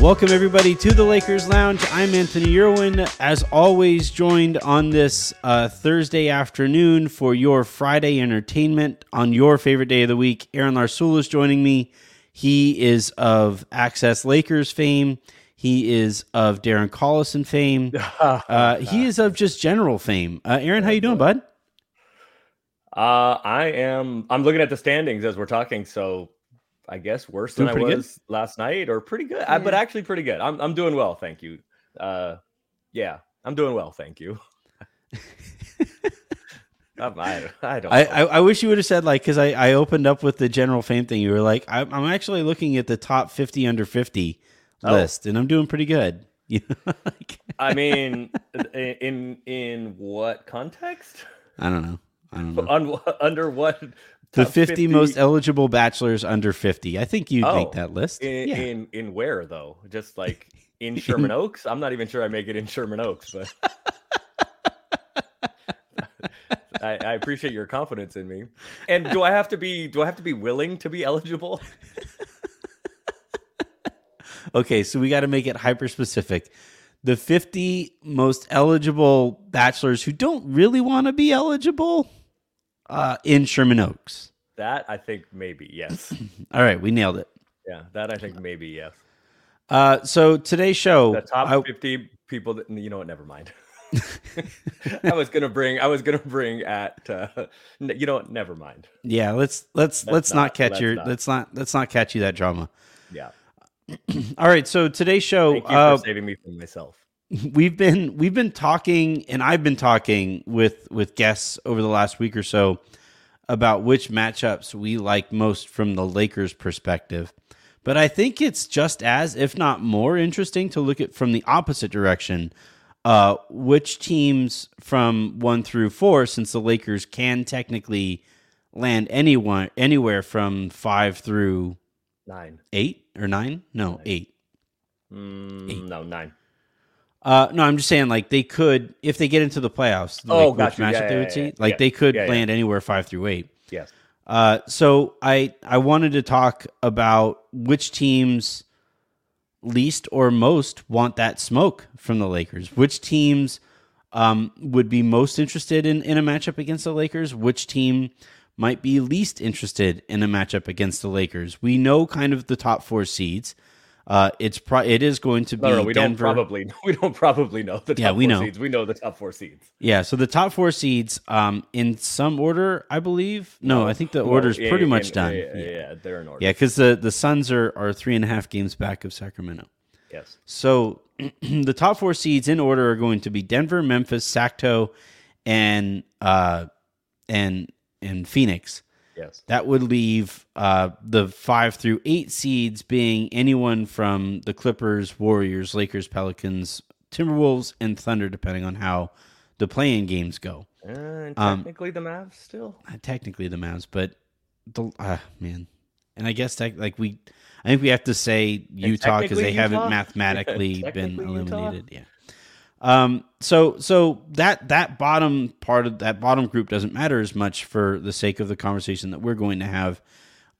Welcome, everybody, to the Lakers Lounge. I'm Anthony Irwin, as always, joined on this uh, Thursday afternoon for your Friday entertainment on your favorite day of the week. Aaron Larsuel is joining me. He is of Access Lakers fame. He is of Darren Collison fame. Uh, he is of just general fame. Uh, Aaron, how you doing, bud? Uh, I am. I'm looking at the standings as we're talking. So I guess worse than I pretty was last night, or pretty good. I, but actually pretty good. I'm I'm doing well, thank you. Uh, yeah, I'm doing well, thank you. I'm- I, I don't. I. I, I wish you would have said like because I, I opened up with the general fame thing. You were like, I'm, I'm actually looking at the top 50 under 50 Oh. list, and I'm doing pretty good. You know, like, I mean, in in what context? I don't know. I don't know. On under what? The top 50, most eligible bachelors under 50. I think you'd make Oh, that list. in, yeah. in in where though? Just like in Sherman Oaks? I'm not even sure I make it in Sherman Oaks, but I, I appreciate your confidence in me. And do I have to be do I have to be willing to be eligible? Okay, so we got to make it hyper specific. The 50 most eligible bachelors who don't really want to be eligible uh, in Sherman Oaks. That I think maybe yes. All right, we nailed it. Yeah, that I think maybe yes. Uh, so today's show, The top I- 50 people that you know what, never mind. I was gonna bring I was gonna bring at uh, you know what, never mind. yeah, let's let's let's, Let's not, not, catch let's your not. let's not let's not catch you that drama. Yeah. All right, so today's show, Thank you uh, for saving me from myself. We've been we've been talking, and I've been talking with with guests over the last week or so about which matchups we like most from the Lakers' perspective. But I think it's just as, if not more, interesting to look at from the opposite direction. Uh, which teams from one through four, since the Lakers can technically land anyone anywhere from five through Nine. eight or nine? No, eight. Mm, no, nine. Uh, no, I'm just saying, like they could if they get into the playoffs. Oh, like, got which matchup Yeah, they would yeah, see. Like they could land anywhere five through eight. Yes. Uh, so I I wanted to talk about which teams least or most want that smoke from the Lakers. Which teams um, would be most interested in in a matchup against the Lakers? Which team might be least interested in a matchup against the Lakers? We know kind of the top four seeds. Uh, it's pro- it is going to be No, no, we Denver. don't probably we don't probably know the top Yeah, we four know. seeds. We know the top four seeds. Yeah, so the top four seeds, um, in some order, I believe. No, I think the Well, order's yeah, pretty in- much done. Yeah, Yeah, yeah, they're in order. yeah, because the the Suns are are three and a half games back of Sacramento. Yes. So the top four seeds in order are going to be Denver, Memphis, Sacto, and uh, and and Phoenix. Yes. That would leave uh, the five through eight seeds being anyone from the Clippers, Warriors, Lakers, Pelicans, Timberwolves, and Thunder, depending on how the play-in games go. And Um, technically the Mavs still. Uh, technically the Mavs, but the uh, man, and I guess tech, like we, I think we have to say Utah because they technically haven't mathematically been technically Utah? eliminated. Yeah. Um. So so that that bottom part of that bottom group doesn't matter as much for the sake of the conversation that we're going to have.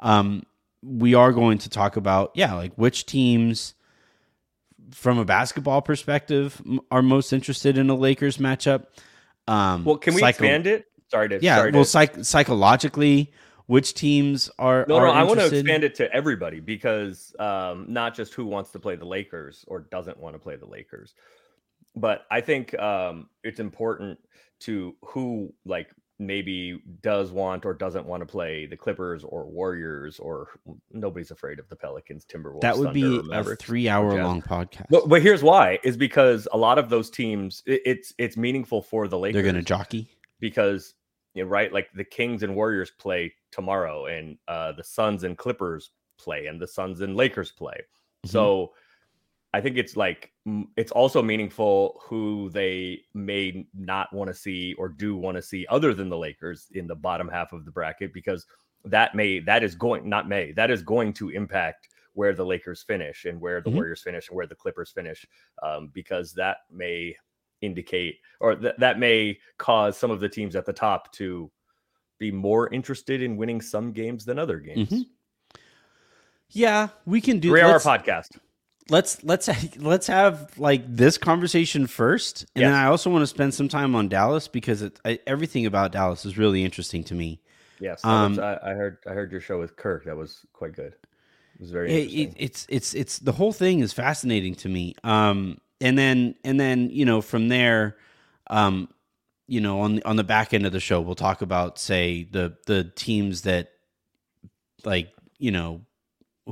Um. We are going to talk about yeah, like which teams from a basketball perspective are most interested in a Lakers matchup. Um, Well, can we psycho- expand it? Sorry to yeah, sorry well, to, psych- psychologically, which teams are No, are no, I want to expand it to everybody because um, not just who wants to play the Lakers or doesn't want to play the Lakers, but I think um, it's important to who like maybe does want or doesn't want to play the Clippers or Warriors or nobody's afraid of the Pelicans, Timberwolves. That would Thunder, be a three-hour Jazz. long podcast. But, but here's why: is because a lot of those teams, it, it's it's meaningful for the Lakers. They're going to jockey. because you know, right, like the Kings and Warriors play tomorrow, and uh, the Suns and Clippers play, and the Suns and Lakers play. Mhm. So I think it's like it's also meaningful who they may not want to see or do want to see other than the Lakers in the bottom half of the bracket because that may that is going not may that is going to impact where the Lakers finish and where the Mhm. Warriors finish and where the Clippers finish um, because that may indicate or th- that may cause some of the teams at the top to be more interested in winning some games than other games. Mhm. Yeah, we can do. Three hour podcast. Let's let's let's have like this conversation first, and then I also want to spend some time on Dallas because it, I, everything about Dallas is really interesting to me. Yes, that was- Um, I, I heard. I heard your show with Kirk. That was quite good. It was very It, interesting. it, it's it's it's the whole thing is fascinating to me. Um, and then and then you know from there, um, you know on the, on the back end of the show we'll talk about say the the teams that like you know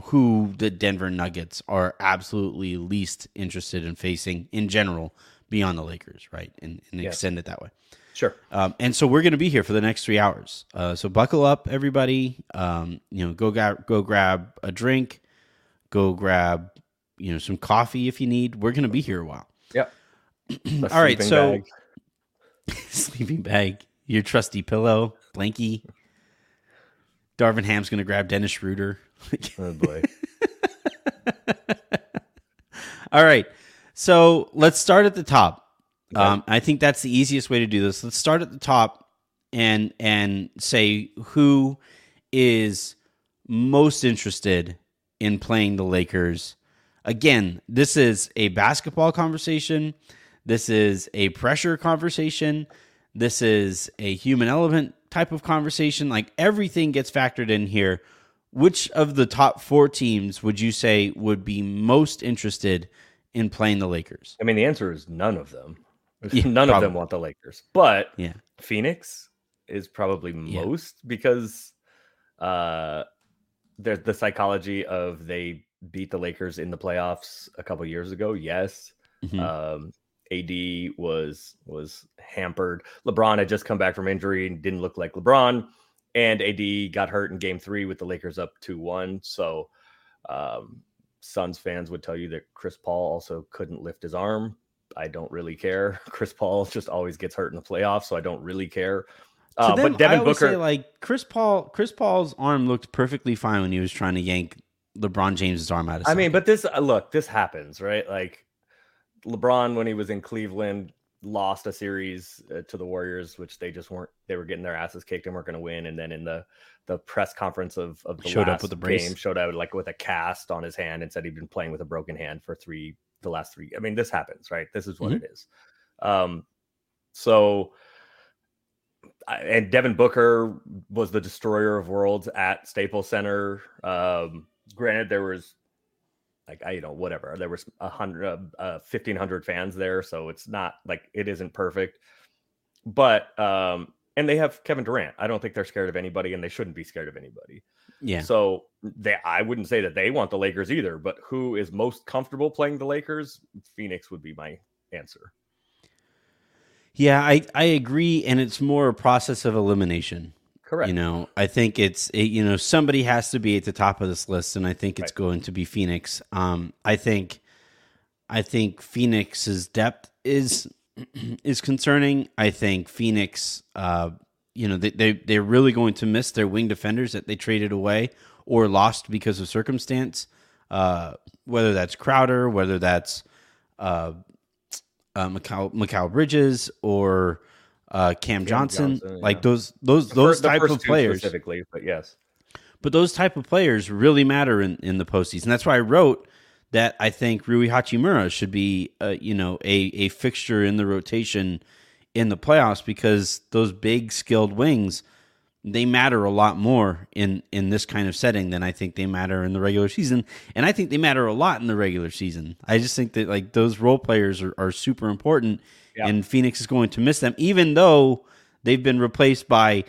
who the Denver Nuggets are absolutely least interested in facing in general beyond the Lakers, right? And, and Yes. extend it that way. sure. Um, and so we're going to be here for the next three hours. Uh, so buckle up, everybody. Um, you know, go grab go grab a drink, go grab you know some coffee if you need. We're going to be here a while. Yep. All right, so sleeping bag, your trusty pillow, blankie. Darvin Ham's going to grab Dennis Schroeder. oh boy. All right. So let's start at the top. Um, I think that's the easiest way to do this. Let's start at the top and and say who is most interested in playing the Lakers. Again, this is a basketball conversation. This is a pressure conversation. This is a human element type of conversation. Like everything gets factored in here. Which of the top four teams would you say would be most interested in playing the Lakers? I mean, the answer is none of them. Yeah, none of them want the Lakers, but Yeah. Phoenix is probably Yeah. most because uh, there's the psychology of they beat the Lakers in the playoffs a couple years ago. Yes, Mhm. um, AD was was hampered. LeBron had just come back from injury and didn't look like LeBron, and AD got hurt in Game Three with the Lakers up two one. So, um, Suns fans would tell you that Chris Paul also couldn't lift his arm. I don't really care. Chris Paul just always gets hurt in the playoffs, so I don't really care. Uh, them, but Devin I Booker, say, like Chris Paul, Chris Paul's arm looked perfectly fine when he was trying to yank LeBron James's arm out of. I mean, but this uh, look, this happens, right? Like LeBron when he was in Cleveland lost a series uh, to the Warriors, which they just weren't. They were getting their asses kicked and weren't going to win. And then in the the press conference of of the Showed up with a brace. game, showed out like with a cast on his hand and said he'd been playing with a broken hand for three the last three. I mean, this happens, right? This is what Mhm. it is. Um, so. And Devin Booker was the destroyer of worlds at Staples Center. Um, granted, there was like I you know whatever there was a hundred uh, uh, fifteen hundred fans there, so it's not like it isn't perfect. But um, and they have Kevin Durant. I don't think they're scared of anybody, and they shouldn't be scared of anybody. yeah, So they, I wouldn't say that they want the Lakers either. But who is most comfortable playing the Lakers? Phoenix would be my answer. yeah, I I agree, and it's more a process of elimination. Correct. You know, I think it's it, you know somebody has to be at the top of this list, and I think it's Right. going to be Phoenix. Um, I think, I think Phoenix's depth is is concerning. I think Phoenix, uh, you know, they, they they're really going to miss their wing defenders that they traded away or lost because of circumstance. Uh, whether that's Crowder, whether that's uh, uh, Mikal, Mikal Bridges or uh, Cam, Johnson, Johnson, like yeah. those those The those fir- the type first of players. specifically, but yes, But those type of players really matter in, in the postseason. That's why I wrote that I think Rui Hachimura should be, uh, you know, a, a fixture in the rotation in the playoffs because those big skilled wings they matter a lot more in in this kind of setting than I think they matter in the regular season. And I think they matter a lot in the regular season. I just think that like those role players are, are super important Yeah. and Phoenix is going to miss them, even though they've been replaced by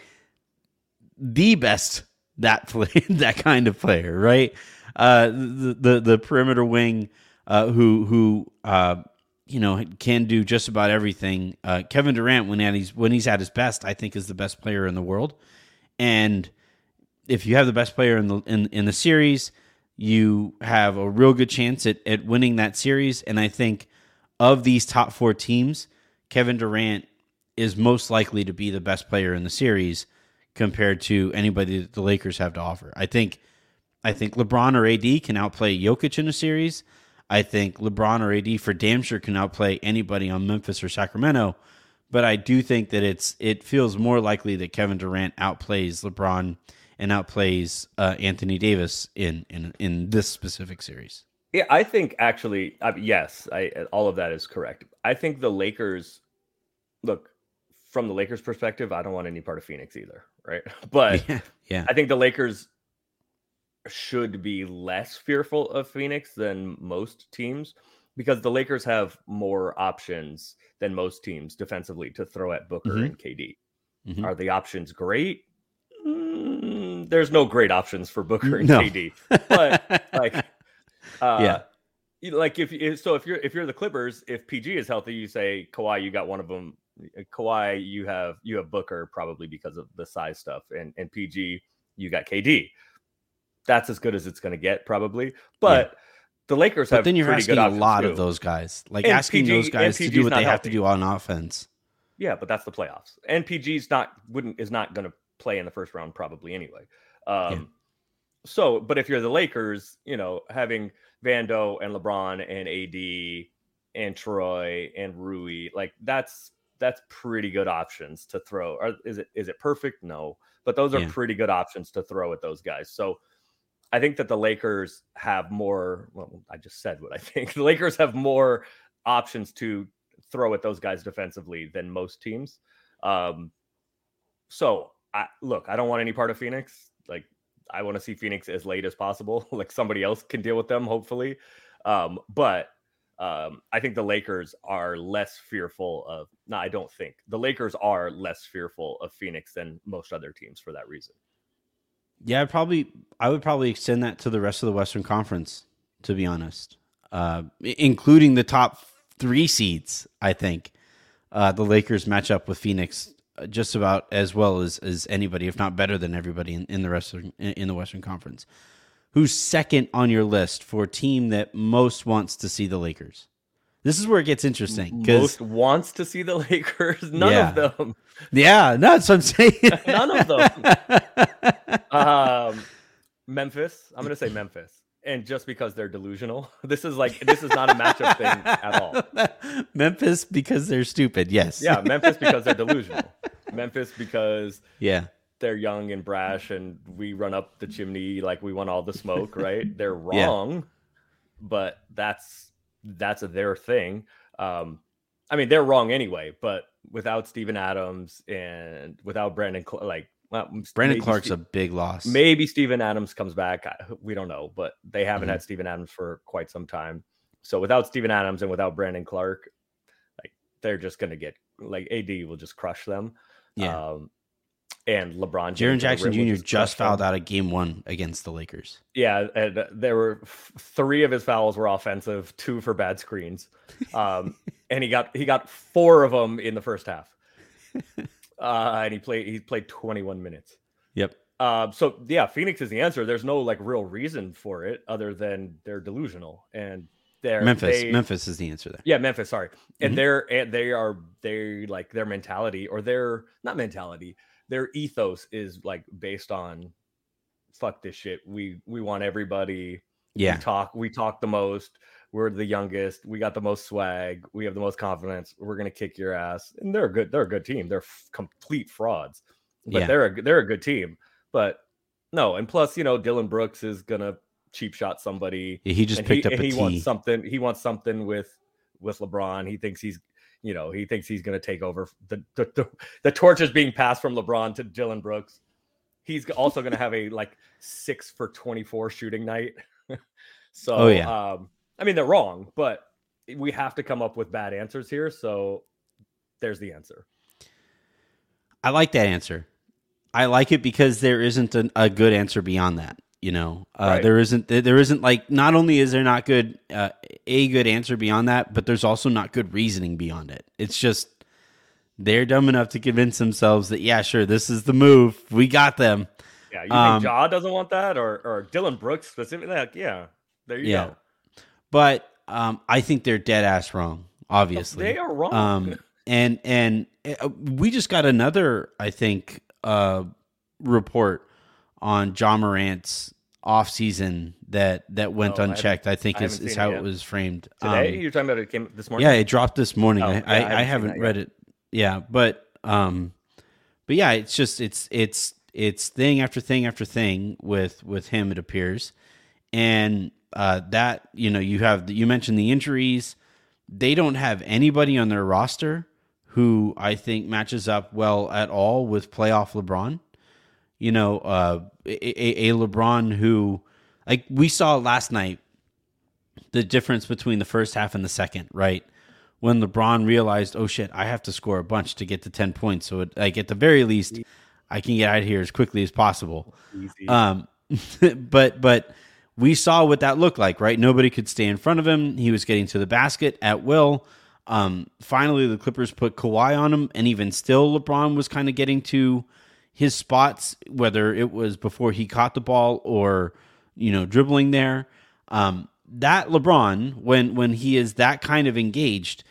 the best that play that kind of player, right? Uh, the the the perimeter wing, uh, who who uh, you know can do just about everything. Uh, Kevin Durant, when at he's when he's at his best, I think is the best player in the world. And if you have the best player in the in, in the series, you have a real good chance at, at winning that series. And I think of these top four teams, Kevin Durant is most likely to be the best player in the series compared to anybody that the Lakers have to offer. I think I think LeBron or AD can outplay Jokic in a series. I think LeBron or AD for damn sure can outplay anybody on Memphis or Sacramento. But I do think that it's it feels more likely that Kevin Durant outplays LeBron and outplays uh, Anthony Davis in, in in this specific series. Yeah, I think actually, uh, yes, I all of that is correct. I think the Lakers look from the Lakers' perspective. I don't want any part of Phoenix either, right? But yeah, yeah. I think the Lakers should be less fearful of Phoenix than most teams because the Lakers have more options than most teams defensively to throw at Booker Mhm. and KD. Mhm. Are the options great? Mm, there's no great options for Booker and No. KD. But like uh Yeah. like if you so if you're if you're the Clippers, if PG is healthy, you say Kawhi, you got one of them. Kawhi, you have you have Booker probably because of the size stuff, and and PG, you got KD. That's as good as it's going to get probably. But the Lakers But have then you're asking good a lot too. of those guys, like And asking PG those guys to do what they have to do on offense. Yeah, but that's the playoffs, and PG's not wouldn't is not going to play in the first round probably anyway. Um, So, but if you're the Lakers, you know, having Vando and LeBron and AD and Troy and Rui, like that's that's pretty good options to throw. Is it is it perfect? No, but those are Yeah. pretty good options to throw at those guys. So. I think that the Lakers have more. Well, I just said what I think. The Lakers have more options to throw at those guys defensively than most teams. Um, so I look, I don't want any part of Phoenix. Like I want to see Phoenix as late as possible. like somebody else can deal with them, hopefully. Um, but um, I think the Lakers are less fearful of. No, I don't think the Lakers are less fearful of Phoenix than most other teams for that reason. Yeah, I'd probably I would probably extend that to the rest of the Western Conference, to be honest, uh, including the top three seeds. I think uh, the Lakers match up with Phoenix just about as well as, as anybody, if not better than everybody in, in the rest of, in, the Western Conference. Who's second on your list for a team that most wants to see the Lakers? This is where it gets interesting Most wants to see the Lakers. None Yeah. of them. yeah, no, that's what I'm saying. None of them. um, Memphis. I'm going to say Memphis, and just because they're delusional, this is like this is not a matchup thing at all. Memphis because they're stupid. Yes. Yeah, Memphis because they're delusional. Memphis because Yeah. they're young and brash, and we run up the chimney like we want all the smoke. Right? They're Yeah. wrong, but that's that's their thing. Um, I mean, they're wrong anyway. But without Steven Adams and without Brandon, like well, Brandon Clarke's Ste- a big loss. Maybe Steven Adams comes back. We don't know, but they haven't Mhm. had Steven Adams for quite some time. So without Steven Adams and without Brandon Clark, like they're just gonna get like AD will just crush them. Yeah. Um, and LeBron James Jackson Jr. just fouled out of game one against the Lakers. Yeah, and there were f- three of his fouls were offensive, two for bad screens, um, and he got he got four of them in the first half. Uh, and he played he played 21 minutes. Yep. Uh, so yeah, Phoenix is the answer. There's no like real reason for it other than they're delusional and they're Memphis. they- Memphis is the answer there. Yeah, Memphis. Sorry, and Mhm. they're and they are they like their mentality or their not mentality, their ethos is like based on fuck this shit. We we want everybody. Yeah. We talk. We talk the most. We're the youngest. We got the most swag. We have the most confidence. We're gonna kick your ass. And they're a good. They're a good team. They're f- complete frauds, but Yeah. they're a they're a good team. But no, and plus, you know, Dillon Brooks is gonna cheap shot somebody. He just picked he, up a he wants something. He wants something with with LeBron. He thinks he's you know he thinks he's gonna take over. The the the, the torch is being passed from LeBron to Dillon Brooks. He's also gonna have a like six for twenty four shooting night. so Oh, yeah. um, I mean they're wrong, but we have to come up with bad answers here. So there's the answer. I like that answer. I like it because there isn't a, a good answer beyond that. You know, uh, Right. there isn't. There isn't like. Not only is there not good uh, a good answer beyond that, but there's also not good reasoning beyond it. It's just they're dumb enough to convince themselves that yeah, sure, this is the move. We got them. Yeah, you Um, think Ja doesn't want that, or or Dillon Brooks specifically? Like, yeah, there you Yeah. go. But um, I think they're dead ass wrong. Obviously, They are wrong. Um, and and uh, we just got another, I think, uh, report on Ja Morant's off season that that went Oh, unchecked. I think I is, is how it it was framed Today, Um, you're talking about it came this morning. yeah, it dropped this morning. Oh, I, yeah, I, I I haven't haven't read yet. it. Yeah, but um, but yeah, it's just it's it's it's thing after thing after thing with with him. It appears, and uh, that you know you have you mentioned the injuries. They don't have anybody on their roster who I think matches up well at all with playoff LeBron. You know, uh, a, a, LeBron who like we saw last night the difference between the first half and the second, right? When LeBron realized, oh shit, I have to score a bunch to get to 10 points. So, it, like, at the very least, I can get out of here as quickly as possible. Um, but, but we saw what that looked like, right? Nobody could stay in front of him. He was getting to the basket at will. Um, finally, the Clippers put Kawhi on him, and even still, LeBron was kind of getting to his spots, whether it was before he caught the ball or you know dribbling there. Um, that LeBron, when when he is that kind of engaged,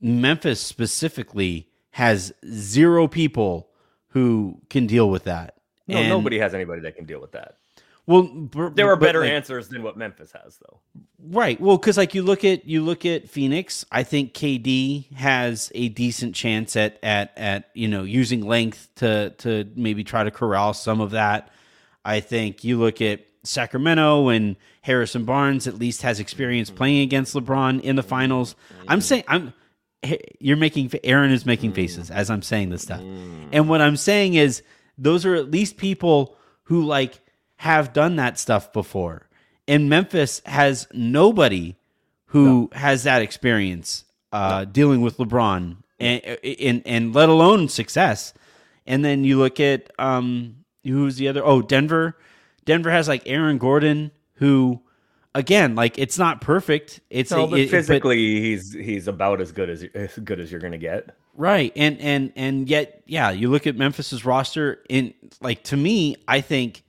Memphis specifically has zero people who can deal with that. no, And- nobody has anybody that can deal with that. Well, b- There are better like, answers than what Memphis has, though. Right. Well, because like you look at you look at Phoenix, I think KD has a decent chance at at at you know using length to to maybe try to corral some of that. I think you look at Sacramento and Harrison Barnes at least has experience mm-hmm. playing against LeBron in the mm-hmm. finals. I'm mm-hmm. saying I'm you're making Aaron is making faces as I'm saying this stuff. And what I'm saying is those are at least people who like have done that stuff before. And Memphis has nobody who has that experience uh, dealing with LeBron and, and and let alone success. And then you look at um, who's the other? Oh, Denver. Denver has like Aaron Gordon, who again, like it's not perfect. It's No, but it- physically, he's he's about as good as as good as you're gonna get. Right. And and and yet, yeah, you look at Memphis's roster in like to me, I think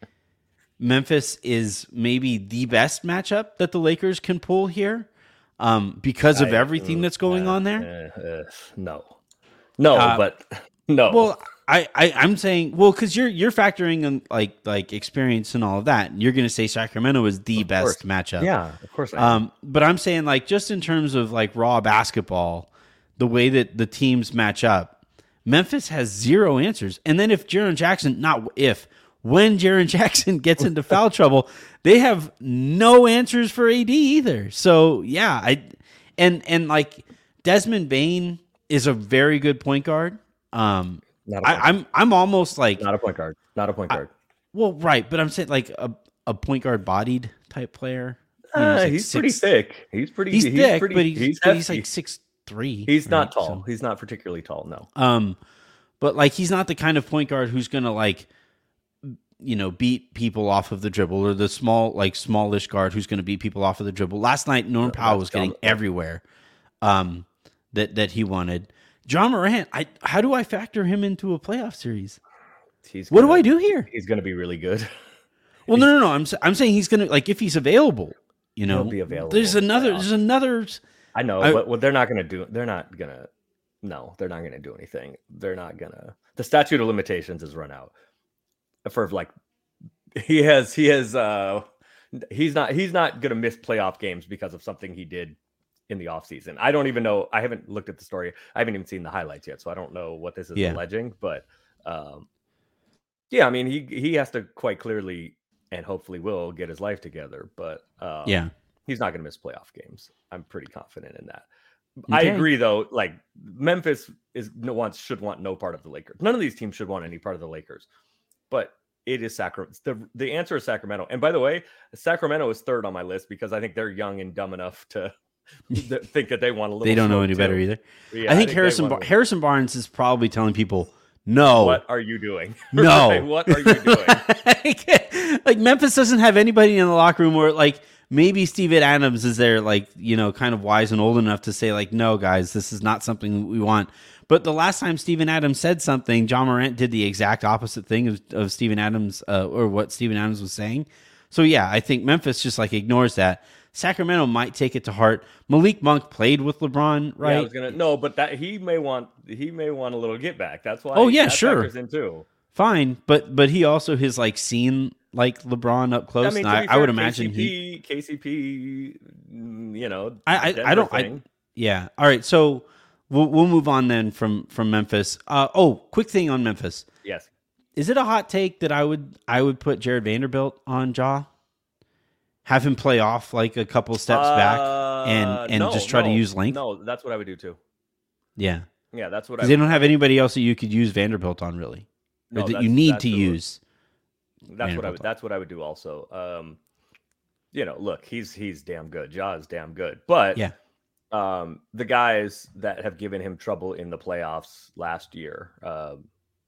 Memphis is maybe the best matchup that the Lakers can pull here. Um, because of I- everything mm, that's going uh, on there. uh, uh, no, no, Uh, but no. Well, I, I I'm saying well because you're you're factoring in like like experience and all of that. And you're going to say Sacramento is the Of best course. matchup. yeah, of course. I. Um, but I'm saying like just in terms of like raw basketball, the way that the teams match up, Memphis has zero answers. And then if Jaren Jackson, not if, when Jaren Jackson gets into foul trouble, they have no answers for AD either. So yeah, I and and like Desmond Bane is a very good point guard. Um, point, I, I'm I'm almost like not a point guard. Not a point guard. well, right, but I'm saying like a, a point guard bodied type player. You know, Uh, it's like he's pretty six- thick. He's pretty. He's, thick, pretty, but he's, he's, but he's like six three. He's not tall. He's not particularly tall. No. um, but like he's not the kind of point guard who's gonna like, you know, beat people off of the dribble or the small like smallish guard who's gonna beat people off of the dribble. Last night, Norm Powell was getting everywhere, um, that that he wanted. Ja Morant, I how do I factor him into a playoff series? He's. What do gonna- I do here? He's going to be really good. Well, no, no, no. I'm I'm saying he's gonna like if he's available. You know, be available There's another. There's another. I know, I- but what they're not going to do. They're not going to. No, they're not going to do anything. They're not going to. The statute of limitations has run out. For like, he has. He has. uh He's not. He's not going to miss playoff games because of something he did in the offseason. I don't even know. I haven't looked at the story. I haven't even seen the highlights yet, so I don't know what this is Yeah. alleging. But um yeah, I mean, he he has to quite clearly and hopefully will get his life together. But um, Yeah. he's not going to miss playoff games. I'm pretty confident in that. I agree, though. Like Memphis is no wants should want no part of the Lakers. None of these teams should want any part of the Lakers. But it is Sacramento. The the answer is Sacramento. And by the way, Sacramento is third on my list because I think they're young and dumb enough to th- think that they want a little. They don't know any better either. Yeah, I think they Harrison Bar- Harrison Barnes is probably telling people, no, What are you doing? no, Right, what are you doing? like, like, Memphis doesn't have anybody in the locker room where like maybe Steven Adams is there, like you know, kind of wise and old enough to say, like, no, guys, this is not something we want. But the last time Steven Adams said something, Ja Morant did the exact opposite thing of, of Steven Adams uh, or what Steven Adams was saying. So yeah, I think Memphis just like ignores that. Sacramento might take it to heart. Malik Monk played with LeBron, right? Yeah, I was gonna no, but that he may want he may want a little get back. That's why. Oh, yeah, sure. Fine, but but he also has like seen like LeBron up close. I mean, I, be I would imagine he. KCP, KCP, mm, you know, I I, I don't. I, yeah. All right. So we'll we'll move on then from from Memphis. Uh, oh, quick thing on Memphis. yes. Is it a hot take that I would I would put Jarred Vanderbilt on Ja? Have him play off like a couple steps back Uh, and and no, just try to use length. No, that's what I would do too. Yeah, Yeah, that's what I. they don't have anybody else that you could use Vanderbilt on really, no, or that you need to use. That's what I would. on. That's what I would do also. Um, you know, look, he's he's damn good. Ja is damn good, but Yeah. Um, the guys that have given him trouble in the playoffs last year, um,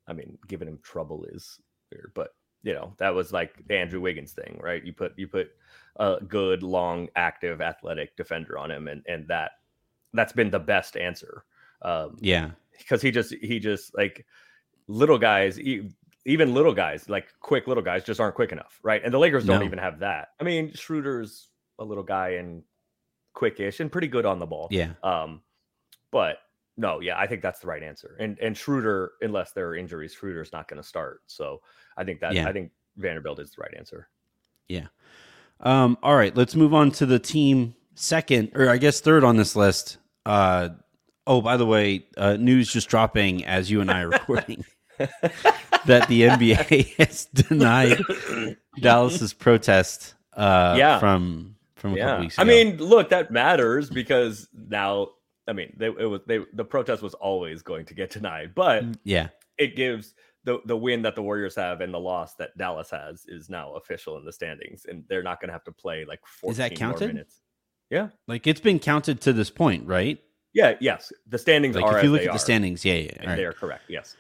I mean, giving him trouble is weird, but you know that was like the Andrew Wiggins thing, right? You put you put a good, long, active, athletic defender on him, and and that that's been the best answer. Um, Yeah, because he just he just like little guys e- even little guys like quick little guys just aren't quick enough right and the lakers don't No. even have that i mean schroeder's a little guy and quickish and pretty good on the ball yeah. um but no yeah i think that's the right answer and and schroeder unless there are injuries schroeder's not going to start so i think that Yeah. i think vanderbilt is the right answer Yeah. Um, all right, let's move on to the team second, or I guess third on this list. Uh, oh, by the way, uh, news just dropping as you and I are recording that the NBA has denied Dallas's protest. Uh, Yeah. from from a couple yeah weeks i mean look that matters because now i mean they, it was they the protest was always going to get denied but yeah, it gives the the win that the Warriors have and the loss that Dallas has is now official in the standings, and they're not going to have to play like 14 Is that more counted? minutes. Yeah, like it's been counted to this point, right? yeah, yes. The standings Like are if you look at the standings, yeah, yeah. all they are correct. Yes,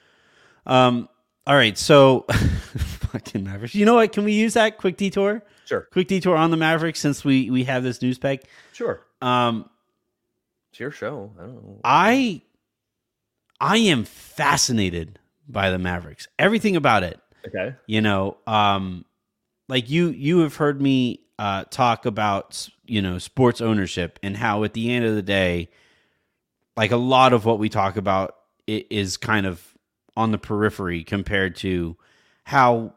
Um, all right, so fucking Mavericks. You know what? Can we use that quick detour? Sure, Quick detour on the Mavericks since we we have this news peg. sure. Um, It's your show. I don't know. I I am fascinated by the Mavericks. Everything about it. okay. You know, um like you you have heard me uh talk about, you know, sports ownership and how at the end of the day like a lot of what we talk about is kind of on the periphery compared to how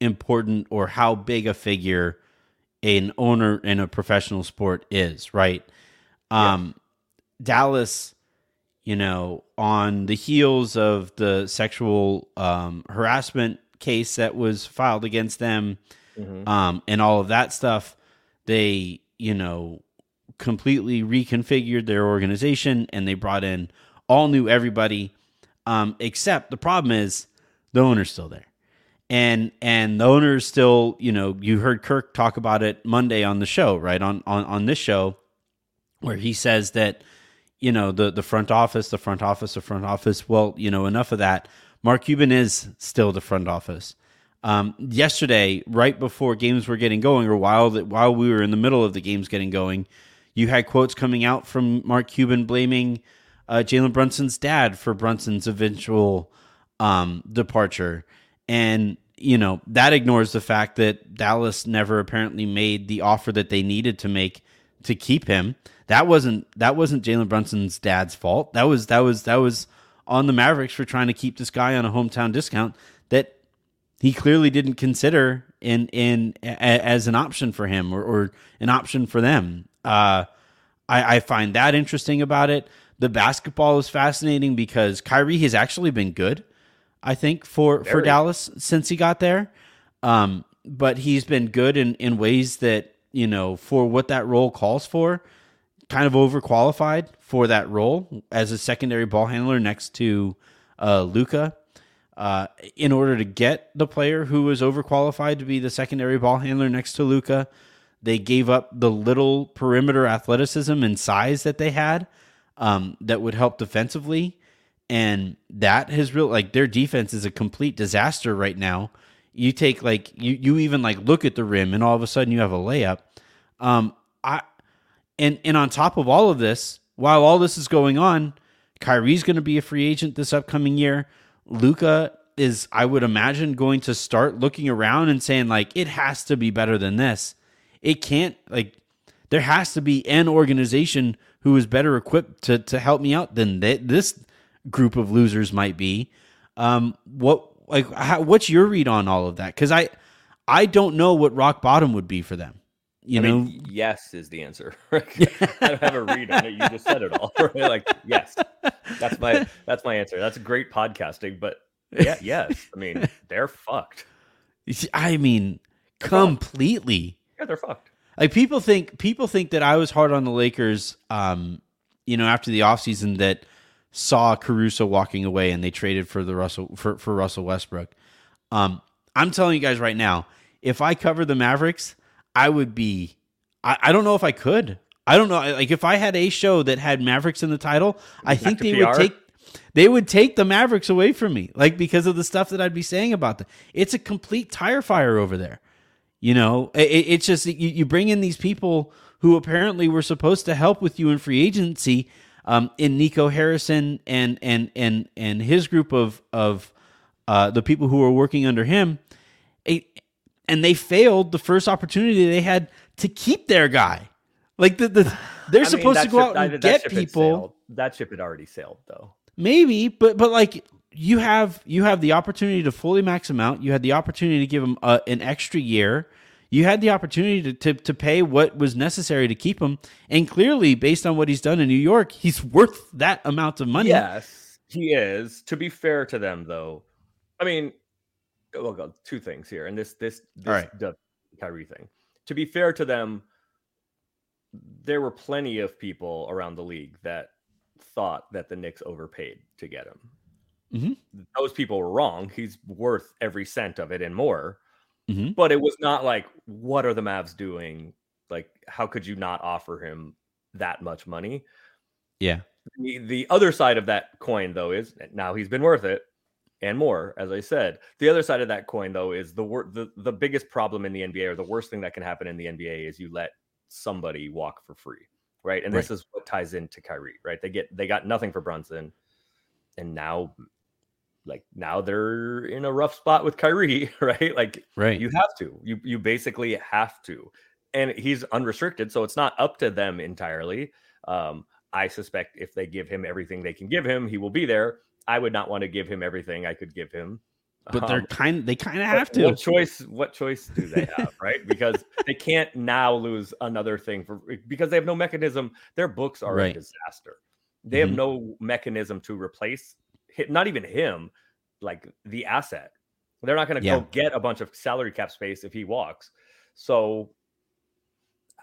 important or how big a figure an owner in a professional sport is, right? Um Dallas, you know, on the heels of the sexual um, harassment case that was filed against them, Mhm. um, and all of that stuff, they, you know, completely reconfigured their organization and they brought in all new everybody. Um, except the problem is the owner's still there. And and the owner's still, you know, you heard Kirk talk about it Monday on the show, right? On on on this show, where he says that, you know, the the front office, the front office, the front office. Well, you know, enough of that. Mark Cuban is still the front office. Um, yesterday, right before games were getting going, or while the, while we were in the middle of the games getting going, you had quotes coming out from Mark Cuban blaming uh, Jalen Brunson's dad for Brunson's eventual um, departure, and you know that ignores the fact that Dallas never apparently made the offer that they needed to make to keep him. That wasn't that wasn't Jalen Brunson's dad's fault. That was that was that was on the Mavericks for trying to keep this guy on a hometown discount that he clearly didn't consider in in a, as an option for him or, or an option for them. Uh, I, I find that interesting about it. The basketball is fascinating because Kyrie has actually been good. I think for for Dallas since he got there, um, but he's been good in in ways that you know for what that role calls for, kind of overqualified for that role as a secondary ball handler next to uh, Luka uh, in order to get the player who was overqualified to be the secondary ball handler next to Luka, they gave up the little perimeter athleticism and size that they had um, that would help defensively. And that has real like their defense is a complete disaster right now. You take like you you even like look at the rim and all of a sudden you have a layup. Um, I and and on top of all of this, while all this is going on, Kyrie's going to be a free agent this upcoming year. Luka is, I would imagine, going to start looking around and saying like, it has to be better than this. It can't like there has to be an organization who is better equipped to to help me out than th- this group of losers might be. Um, what like how, what's your read on all of that? Because I I don't know what rock bottom would be for them. You I know, mean, yes is the answer. I don't have a read on it. You just said it all. Right? Like yes, that's my that's my answer. That's great podcasting, but yeah, yes. I mean, they're fucked. I mean, completely. Yeah, they're fucked. Like people think people think that I was hard on the Lakers um, you know, after the offseason that saw Caruso walking away and they traded for the Russell for, for Russell Westbrook. Um, I'm telling you guys right now, if I cover the Mavericks, I would be I, I don't know if I could. I don't know. Like if I had a show that had Mavericks in the title, I think they PR? would take they would take the Mavericks away from me, like because of the stuff that I'd be saying about them. It's a complete tire fire over there. You know, it, it- it's just you, you bring in these people who apparently were supposed to help with you in free agency, um, in Nico Harrison and and and and his group of of uh, the people who were working under him, it, and they failed the first opportunity they had to keep their guy. Like the, the they're I supposed that to go ship- out and that get people. That ship had already sailed, though. Maybe, but but like you have you have the opportunity to fully max him out. You had the opportunity to give him a, an extra year. You had the opportunity to, to to pay what was necessary to keep him, and clearly, based on what he's done in New York, he's worth that amount of money. Yes, he is. To be fair to them, though, I mean, well, two things here, and this this this All right. the Kyrie thing. To be fair to them, there were plenty of people around the league that thought that the Knicks overpaid to get him. Mhm. Those people were wrong. He's worth every cent of it and more. Mhm. But it was not like, what are the Mavs doing? Like, how could you not offer him that much money? yeah, the, the other side of that coin though is now he's been worth it and more as i said the other side of that coin though is the wor- the, the biggest problem in the nba or the worst thing that can happen in the nba is you let somebody walk for free right and this is what ties into Kyrie right they get they got nothing for Brunson and now like now they're in a rough spot with Kyrie right like right. you have to. You you basically have to. And he's unrestricted, so it's not up to them entirely. Um, I suspect if they give him everything they can give him, he will be there. I would not want to give him everything I could give him. but they're Um, kind they kind of have to. What choice? What choice do they have? right? Because they can't now lose another thing for because they have no mechanism. Their books are Right. a disaster. They have Mhm. no mechanism to replace. Not even him, like the asset. They're not going to Yeah. go get a bunch of salary cap space if he walks. So,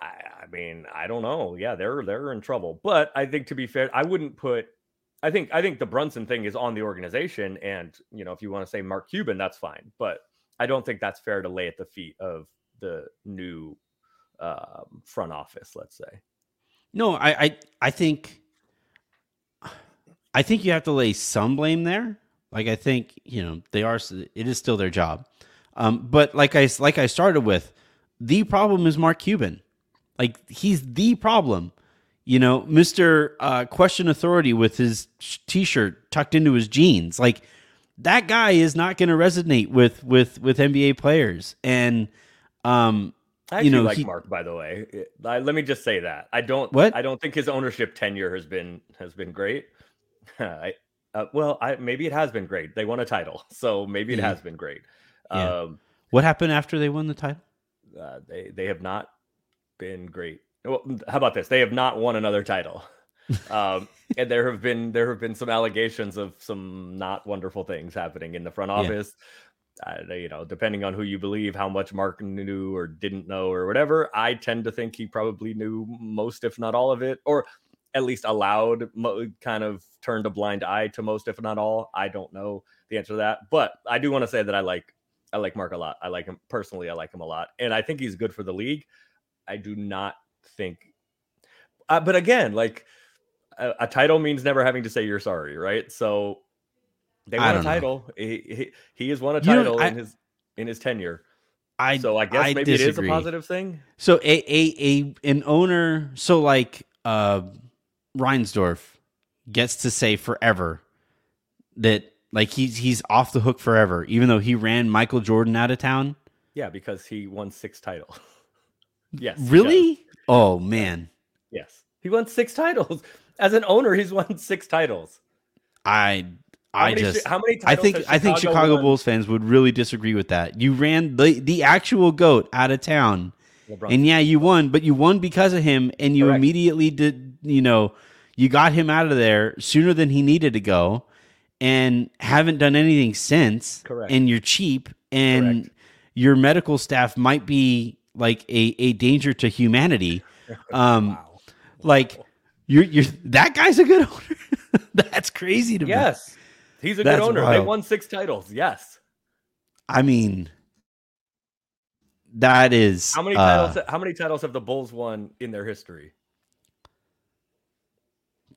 I, I mean, I don't know. Yeah, they're they're in trouble. But I think to be fair, I wouldn't put. I think I think the Brunson thing is on the organization, and you know, if you want to say Mark Cuban, that's fine. But I don't think that's fair to lay at the feet of the new um, front office. Let's say. No, I, I I think I think you have to lay some blame there. Like I think you know they are. It is still their job. Um, but like I like I started with, the problem is Mark Cuban. Like he's the problem. You know, Mister uh, Question Authority with his T-shirt tucked into his jeans. Like that guy is not going to resonate with with with NBA players. And um, I You know, like he- Mark, by the way. I- let me just say that I don't. What? I don't think his ownership tenure has been has been great. I, uh, well, I maybe it has been great. They won a title, so maybe it Mhm. has been great. Yeah. Um, what happened after they won the title? uh, they they have not been great. Well, how about this? They have not won another title. um, and there have been there have been some allegations of some not wonderful things happening in the front Yeah. office. Uh, you know, depending on who you believe, how much Mark knew or didn't know or whatever, I tend to think he probably knew most, if not all of it, or at least allowed, mo- kind of turned a blind eye to most, if not all. I don't know the answer to that, but I do want to say that I like I like Mark a lot. I like him personally. I like him a lot, and I think he's good for the league. I do not think, uh, but again, like a, a title means never having to say you're sorry, right? So they won a title. He, he he has won a title I- in his in his tenure. I so I guess I maybe it is a positive thing. So a a a an owner, so like uh Reinsdorf gets to say forever that like he's he's off the hook forever, even though he ran Michael Jordan out of town. Yeah, because he won six titles. yes. Really? Oh man. Yes. He won six titles. As an owner, he's won six titles. I How I many, just how many I think I think Chicago won? Bulls fans would really disagree with that. You ran the the actual goat out of town. LeBron. And yeah, you won, but you won because of him, and you Correct. immediately did. You know, you got him out of there sooner than he needed to go, and haven't done anything since. Correct. And you're cheap, and Correct. your medical staff might be like a, a danger to humanity. Um, Wow. like you're you're that guy's a good owner. That's crazy to me. Yes. He's a That's good owner. They won six titles. Yes. I mean, that is How many uh, titles how many titles have the Bulls won in their history?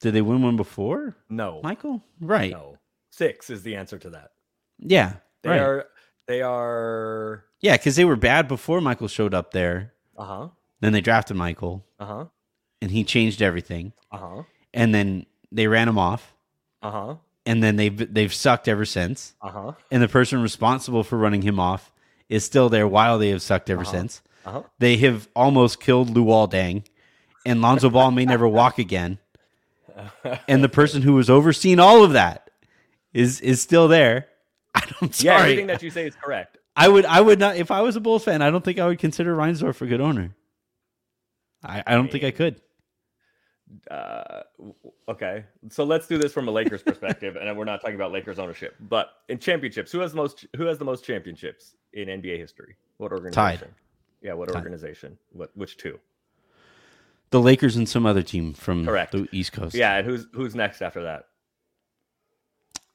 did they win one before, No. Michael? Right. No. Six is the answer to that. Yeah. They right. are they are Yeah, because they were bad before Michael showed up there. uh-huh. Then they drafted Michael, Uh-huh. and he changed everything. Uh-huh. And then they ran him off, Uh-huh. and then they've they've sucked ever since. Uh-huh. And the person responsible for running him off is still there while they have sucked ever Uh-huh. since. Uh-huh. They have almost killed Luol Deng, and Lonzo Ball may never walk again. And the person who was overseeing all of that is is still there. I'm sorry. Yeah, everything that you say is correct. I would I would not if I was a Bulls fan, I don't think I would consider Reinsdorf a good owner. I, I don't think I could. Uh, okay, so let's do this from a Lakers perspective, and we're not talking about Lakers ownership, but in championships, who has the most? Who has the most championships in NBA history? What organization? Tied. Yeah, what Tied. organization? What? Which two? The Lakers and some other team from Correct. the East Coast. Yeah, and who's who's next after that?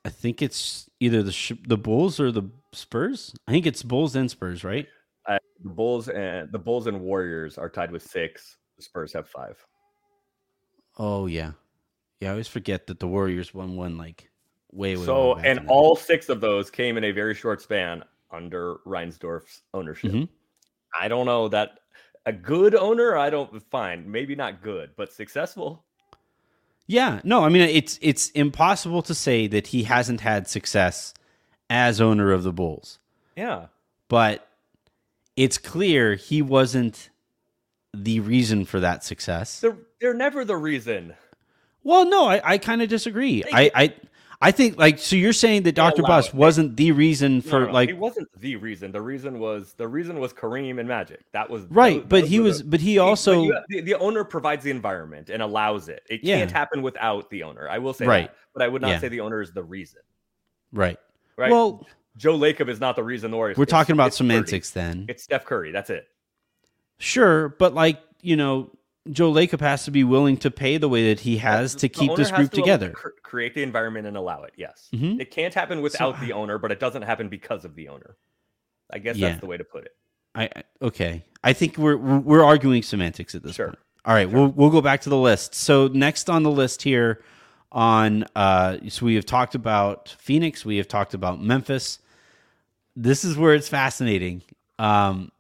I think it's either the sh- the Bulls or the Spurs. I think it's Bulls and Spurs, right? Uh, the Bulls and the Bulls and Warriors are tied with six. The Spurs have five. Oh yeah, yeah. I always forget that the Warriors won one like way way. So, way and all six of those came in a very short span under Reinsdorf's ownership. Mhm. I don't know that a good owner. I don't fine, maybe not good, but successful. Yeah, no, I mean it's it's impossible to say that he hasn't had success as owner of the Bulls. Yeah, But it's clear he wasn't the reason for that success. they're they're never the reason. Well, no, I, I kind of disagree. They- I, I I think like so you're saying that Dr. it. wasn't the reason for no, no, like he wasn't the reason. The reason was the reason was Kareem and Magic. That was right, those- but those he was the- but he but also you- the, the owner provides the environment and allows it. It Yeah. can't happen without the owner. I will say Right. that, but I would not Yeah. say the owner is the reason. right. Right? Well, Joe Lacob is not the reason the Warriors. we're talking about it's Curry. semantics then. It's Steph Curry. That's it. Sure, but like, you know, Joe Lacob has to be willing to pay the way that he has to the keep this group to together. cr- create the environment and allow it. Yes, Mhm. it can't happen without the owner, but it doesn't happen because of the owner. I guess Yeah. that's the way to put it. I okay. I think we're we're arguing semantics at this Sure. point. All right, we'll we'll go back to the list. So next on the list here on uh so we have talked about Phoenix, we have talked about Memphis. This is where it's fascinating. Um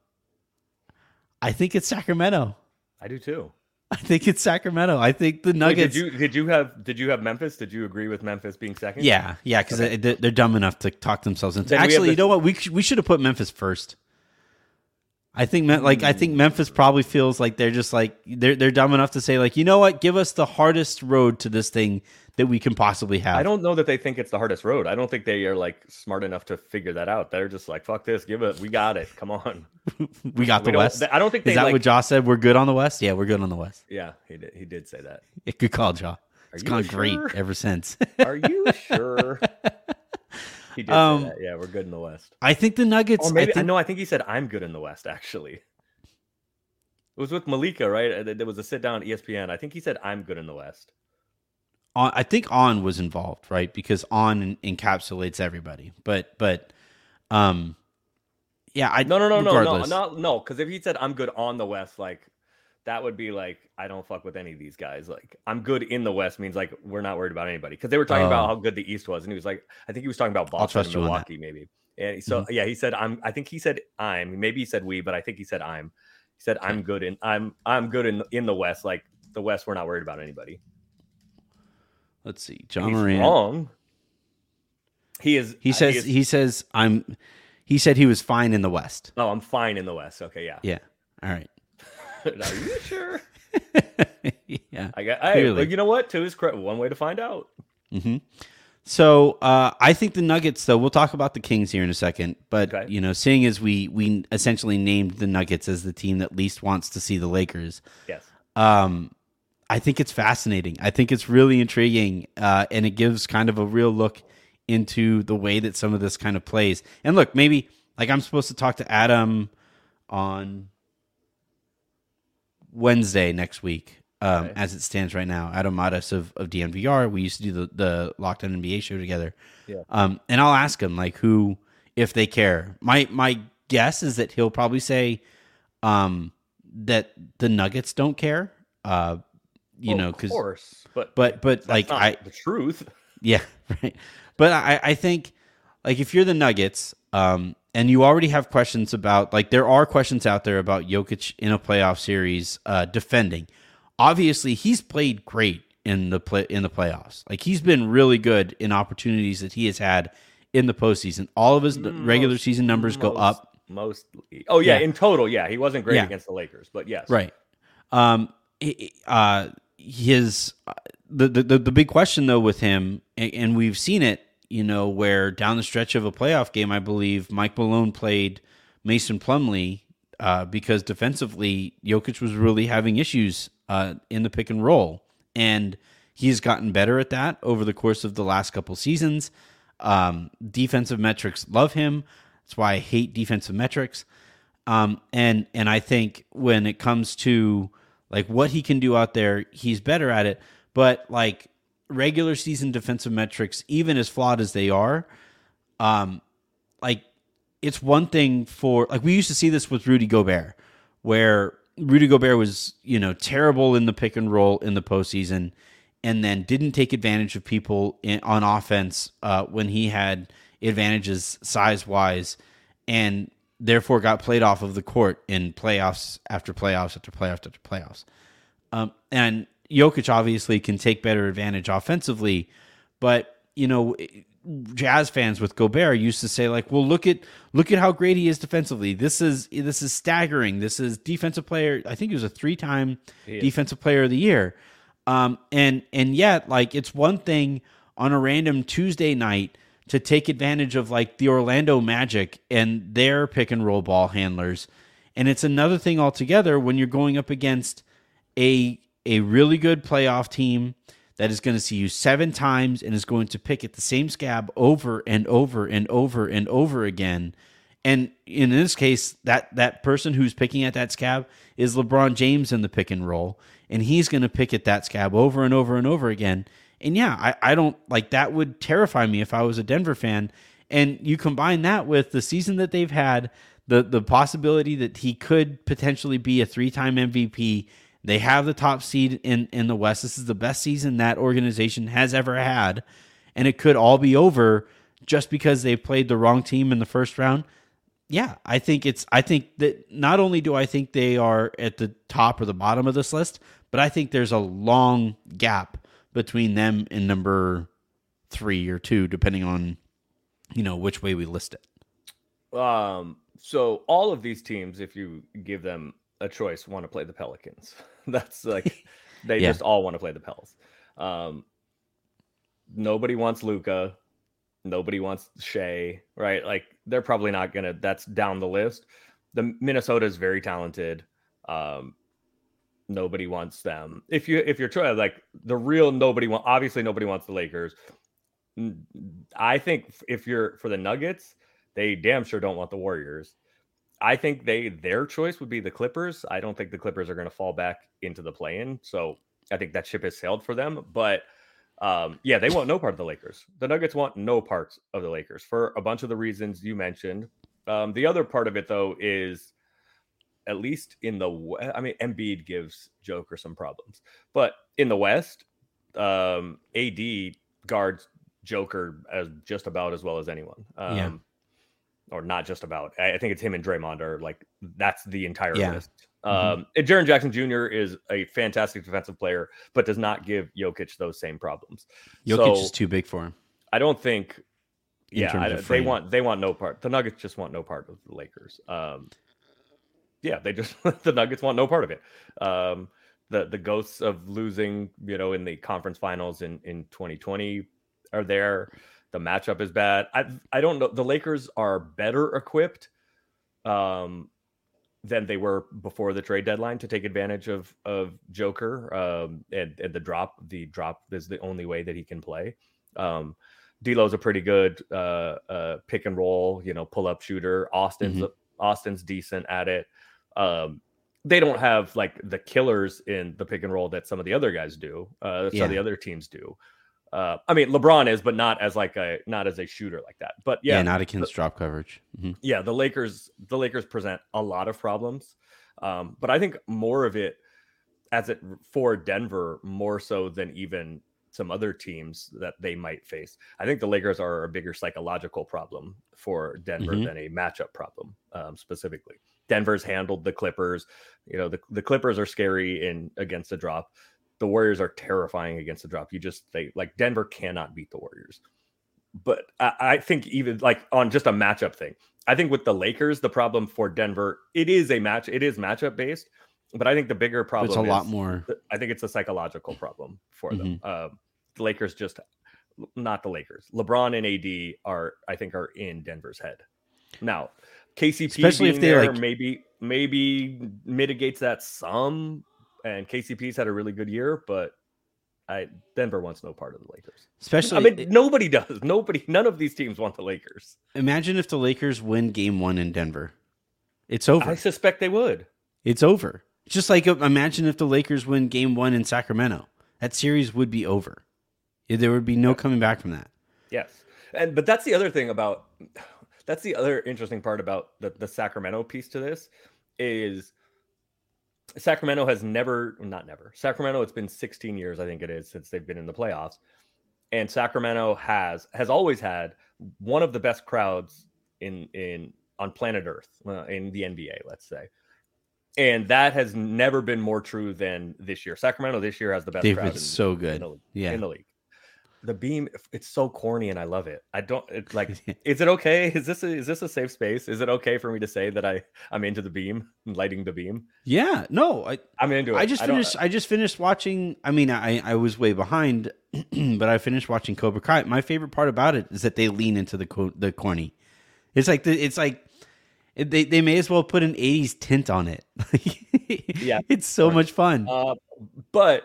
I think it's Sacramento. I do too. I think it's Sacramento. I think the Wait, Nuggets did you did you have did you have Memphis? Did you agree with Memphis being second? Yeah, yeah, because Okay. they, they're dumb enough to talk themselves into. Then Actually, you know what? We we should have put Memphis first. I think like I hmm. think Memphis probably feels like they're just like they're they're dumb enough to say like you know what? Give us the hardest road to this thing that we can possibly have. I don't know that they think it's the hardest road. I don't think they are like smart enough to figure that out. They're just like, fuck this, give it, we got it. Come on. we got We the don't- West. I don't think Is that like, what Ja said? We're good on the West. Yeah, we're good on the West. Yeah, he did. He did say that. Yeah, good call, Ja. It's gone sure? great ever since. Are you sure? He did Um, say that. Yeah, we're good in the West. I think the Nuggets. Or maybe I think, no. I think he said I'm good in the West. Actually, it was with Malika, right? Uh, There was a sit down at ESPN. I think he said I'm good in the West. on, I think on was involved, right? Because on encapsulates everybody. But but um yeah, I No, no, no, no, no, no, no. Because if he said I'm good on the West, like that would be like I don't fuck with any of these guys. Like I'm good in the West means like we're not worried about anybody. Because they were talking Oh. about how good the East was, and he was like, I think he was talking about Boston and you on that. Milwaukee, maybe. And so mm-hmm. yeah, he said I'm. I think he said I'm. Maybe he said we, but I think he said I'm. He said I'm good in. I'm I'm good in in the West. Like the West, we're not worried about anybody. Let's see, John He's Morant. wrong. He is. Uh, he says is- he says I'm. He said he was fine in the West. oh, I'm fine in the West. Okay, yeah. Yeah. All right. Are you sure? yeah. I got. Clearly. but you know what? To his credit, one way to find out. So uh, I think the Nuggets, though, we'll talk about the Kings here in a second. But Okay. you know, seeing as we we essentially named the Nuggets as the team that least wants to see the Lakers, Yes. um, I think it's fascinating. I think it's really intriguing, uh, and it gives kind of a real look into the way that some of this kind of plays. And look, maybe like I'm supposed to talk to Adam on Wednesday next week. Um. As it stands right now, Adam Mares of, of DNVR, we used to do the, the Locked On NBA show together. Yeah. Um, and I'll ask him like who, if they care. My my guess is that he'll probably say, um, that the Nuggets don't care. Uh, you Well, know, of because course, but but but like I the truth. yeah, right. But I, I think like if you're the Nuggets, um, and you already have questions about like there are questions out there about Jokic in a playoff series uh, defending. Obviously, he's played great in the play in the playoffs. Like he's been really good in opportunities that he has had in the postseason. All of his regular season numbers go up. Mostly. Oh yeah, Yeah. in total, yeah, he wasn't great Yeah. against the Lakers, but yes, Right. Um. he- Uh. His uh, the the the big question though with him, and, and we've seen it, you know, where down the stretch of a playoff game, I believe Mike Malone played Mason Plumlee uh, because defensively, Jokic was really having issues uh, in the pick and roll, and he's gotten better at that over the course of the last couple seasons. Um, defensive metrics love him. That's why I hate defensive metrics. Um, and and I think when it comes to like what he can do out there, he's better at it. But like regular season defensive metrics, even as flawed as they are, um, like it's one thing for like we used to see this with Rudy Gobert, where Rudy Gobert was you know terrible in the pick and roll in the postseason, and then didn't take advantage of people in, on offense uh, when he had advantages size wise, and therefore got played off of the court in playoffs after playoffs after playoffs after playoffs. Um, and Jokic obviously can take better advantage offensively, but you know, Jazz fans with Gobert used to say like, "Well, look at look at how great he is defensively. This is this is staggering. This is defensive player. I think he was a three time defensive player of the year." Um, and and yet, like, it's one thing on a random Tuesday night to take advantage of like the Orlando Magic and their pick and roll ball handlers, and it's another thing altogether when you're going up against a a really good playoff team that is going to see you seven times and is going to pick at the same scab over and over and over and over again. And in this case, that that person who's picking at that scab is LeBron James in the pick and roll, and he's going to pick at that scab over and over and over again. And yeah, I, I don't like that would terrify me if I was a Denver fan. And you combine that with the season that they've had, the the possibility that he could potentially be a three time MVP. They have the top seed in in the West. This is the best season that organization has ever had, and it could all be over just because they played the wrong team in the first round. Yeah, I think it's. I think that not only do I think they are at the top or the bottom of this list, but I think there's a long gap between them and number three or two, depending on you know which way we list it. Um, so all of these teams, if you give them a choice, want to play the Pelicans. That's like they Yeah. just all want to play the Pels. Um, nobody wants Luka. Nobody wants Shai, right? Like they're probably not gonna. That's down the list. The Minnesota is very talented. Um, nobody wants them. If you if you're trying like the real nobody want, obviously nobody wants the Lakers. I think if you're for the Nuggets, they damn sure don't want the Warriors. I think they their choice would be the Clippers. I don't think the Clippers are going to fall back into the play-in, so I think that ship has sailed for them. But um, yeah, they want no part of the Lakers. The Nuggets want no parts of the Lakers for a bunch of the reasons you mentioned. Um, the other part of it though is at least in the I mean Embiid gives Joker some problems, but in the West, um, AD guards Joker as just about as well as anyone. Um, Yeah. Or not just about. I, I think it's him and Draymond are like that's the entire Yeah. list. Mhm. Um, and Jaren Jackson Jr. is a fantastic defensive player, but does not give Jokic those same problems. Jokic So- is too big for him. I don't think. In Yeah, I, they want they want no part. The Nuggets just want no part of the Lakers. Um, yeah, they just the Nuggets want no part of it. Um, the the ghosts of losing, you know, in the conference finals in in 2020 are there. The matchup is bad. I I don't know. The Lakers are better equipped um, than they were before the trade deadline to take advantage of of Joker. Um, and, and the drop, the drop is the only way that he can play. Um, D'Lo's a pretty good uh, uh, pick and roll, you know, pull up shooter. Austin's Austin's decent at it. Um, they don't have like the killers in the pick and roll that some of the other guys do. Uh, that some of the other teams do. Uh, I mean, LeBron is, but not as like a not as a shooter like that. But Yeah, yeah, not against drop coverage. Mhm. yeah, the Lakers the Lakers present a lot of problems. Um, but I think more of it as it for Denver more so than even some other teams that they might face. I think the Lakers are a bigger psychological problem for Denver Mhm. than a matchup problem um, specifically. Denver's handled the Clippers. You know, the, the Clippers are scary in against the drop. The Warriors are terrifying against the drop. You just they like Denver cannot beat the Warriors. But I, I think even like on just a matchup thing, I think with the Lakers, the problem for Denver, it is a match, it is matchup based, but I think the bigger problem it's a lot more. I think it's a psychological problem for them. Mm-hmm. Um, the Lakers just not the Lakers. LeBron and AD are, I think, are in Denver's head. Now, KCP Especially if they, there like- maybe maybe mitigates that some. And KCP's had a really good year, but I Denver wants no part of the Lakers. Especially, I mean, nobody does. Nobody, none of these teams want the Lakers. imagine if the Lakers win Game One in Denver. It's over. I suspect they would. It's over. Just like uh, imagine if the Lakers win Game One in Sacramento. That series would be over. There would be no coming back from that. Yes. And but that's the other thing about that's the other interesting part about the, the Sacramento piece to this is Sacramento has never not never. Sacramento it's been 16 years I think it is since they've been in the playoffs. And Sacramento has has always had one of the best crowds in in on planet Earth uh, in the NBA, let's say. And that has never been more true than this year. Sacramento this year has the best They've crowd been in- so in good. the, Yeah. in the league. The beam, it's so corny, and I love it. I don't it's like. is it okay? Is this a, is this a safe space? Is it okay for me to say that I I'm into the beam, lighting the beam? Yeah. No, I, I'm into it. I just don't- finished. I just finished watching. I mean, I I was way behind, but I finished watching Cobra Kai. My favorite part about it is that they lean into the co- the corny. It's like the, it's like they they may as well put an '80s tint on it. Yeah. it's so much fun. Uh, but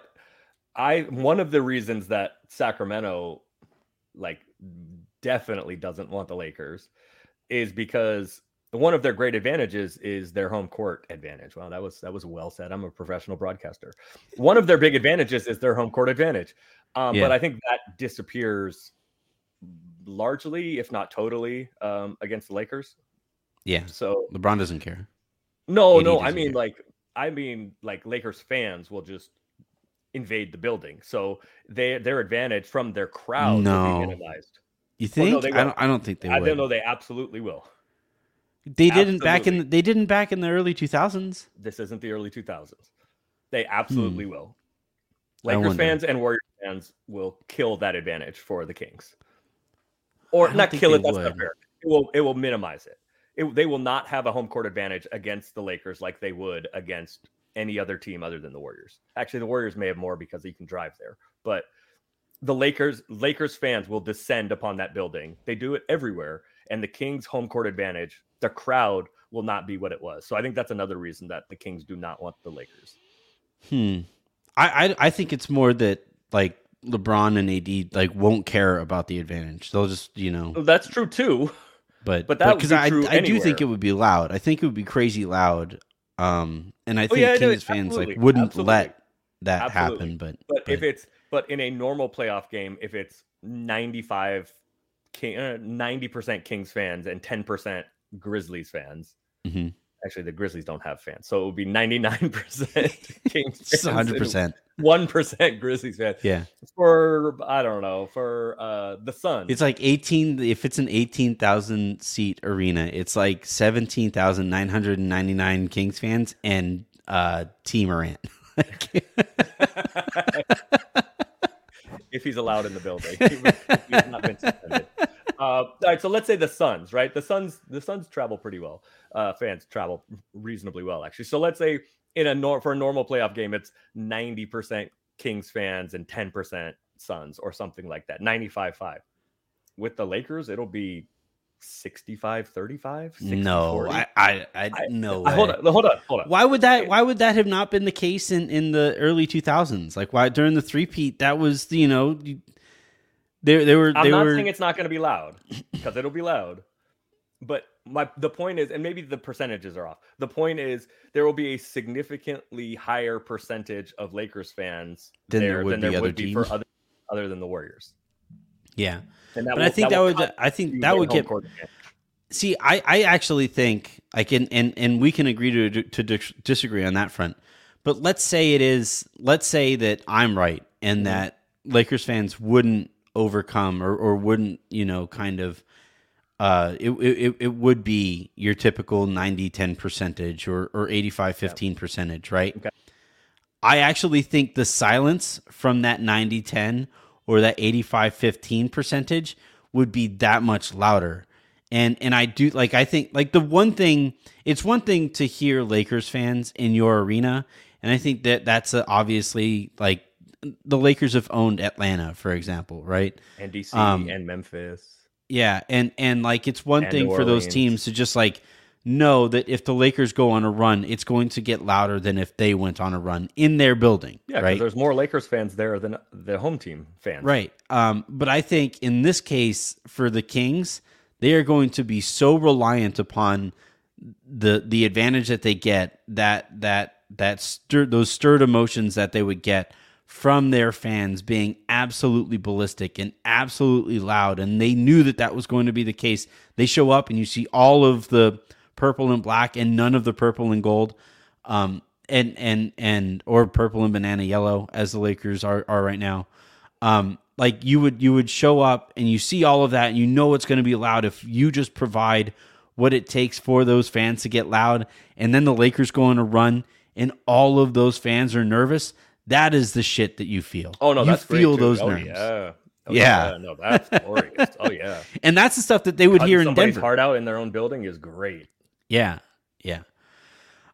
I one of the reasons that Sacramento like definitely doesn't want the Lakers is because one of their great advantages is their home court advantage. Well, that was that was well said. I'm a professional broadcaster. One of their big advantages is their home court advantage. Um, Yeah. But I think that disappears largely, if not totally, um, against the Lakers. yeah, So LeBron doesn't care. no, AD no. I mean, care. like, I mean, like Lakers fans will just invade the building, so they their advantage from their crowd No. will be minimized. You Well, think? no, I don't. I don't think they I would. don't know. They absolutely will. They didn't back in. They didn't back in the early 2000s. This isn't the early 2000s. They absolutely will. Hmm. I Lakers fans and Warriors fans will kill that advantage for the Kings, or don't kill it. That's not fair. It will. It will minimize it. it. They will not have a home court advantage against the Lakers like they would against any other team other than the Warriors. Actually, the Warriors may have more because you can drive there, but the Lakers Lakers fans will descend upon that building. They do it everywhere, and the Kings' home court advantage, the crowd will not be what it was. So I think that's another reason that the Kings do not want the Lakers. Hmm. I, I I think it's more that like LeBron and AD like won't care about the advantage. They'll just you know. That's true too. But But that because be I I do think it would be loud. I think it would be crazy loud. Um, and I think Oh, yeah, no, Kings fans like wouldn't absolutely. let that Absolutely. happen. But But, if it's but in a normal playoff game, if it's 95 King, uh, 90% Kings fans and 10% Grizzlies fans. Mhm. Actually, the Grizzlies don't have fans, so it would be 99% Kings Just fans and 100%. One percent Grizzlies fan. Yeah. For I don't know for uh the Suns. It's like 18 if it's an 18,000 seat arena, it's like 17,999 Kings fans and uh T Morant. if he's allowed in the building. he's not been suspended. Uh, all right, so let's say the Suns, right? The Suns, the Suns travel pretty well. Uh, fans travel reasonably well, actually. So let's say in a nor- for a normal playoff game, it's ninety percent Kings fans and ten percent Suns, or something like that. 95-5. With the Lakers, it'll be 65 35 no I, I i no I, hold on hold on hold on why would that why would that have not been the case in in the early 2000s like why during the three peat that was you know they, they were i'm they not were... saying it's not going to be loud because it'll be loud but my the point is and maybe the percentages are off the point is there will be a significantly higher percentage of lakers fans than there there would than be, there other would be for other other than the warriors yeah and that but will, I think that, would I think that would get. See, I, I actually think I can, and and we can agree to to disagree on that front. But let's say it is, let's say that I'm right, and mm-hmm. that Lakers fans wouldn't overcome or or wouldn't you know kind of. Uh, it, it it would be your typical 90 10 percentage or, or 85 15 percentage, right? Okay. I actually think the silence from that 90 10 or that 85 15 percentage would be that much louder and and I do like I think like the one thing it's one thing to hear Lakers fans in your arena and I think that that's a, obviously like the Lakers have owned Atlanta for example right and dc Um, and memphis yeah and and like it's one And thing for those teams to just like know that if the Lakers go on a run it's going to get louder than if they went on a run in their building yeah right there's more lakers fans there than the home team fans Right. Um, but I think in this case for the Kings, they are going to be so reliant upon the the advantage that they get that that that stir those stirred emotions that they would get from their fans being absolutely ballistic and absolutely loud and they knew that that was going to be the case. They show up and you see all of the purple and black and none of the purple and gold um and and and or purple and banana yellow as the lakers are are right now. Um like you would you would show up and you see all of that and you know it's going to be loud if you just provide what it takes for those fans to get loud and then the lakers go on a run and all of those fans are nervous that is the shit that you feel oh no you that's feel those oh, nerves yeah Oh, Yeah. no that's glorious oh yeah and that's the stuff that they would Cutting hear in denver heart out in their own building is great Yeah. Yeah.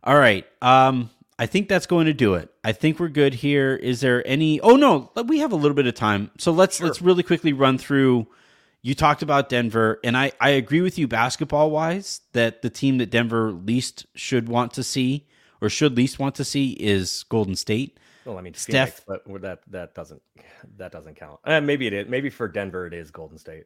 All right. Um I think that's going to do it. I think we're good here. Is there any Oh no, we have a little bit of time. So let's let's really quickly run through you talked about Denver and I I agree with you basketball wise that the team that Denver least should want to see or should least want to see is Golden State. Well i mean Steph- Phoenix, but that that doesn't that doesn't count uh, maybe it is maybe for denver it is golden state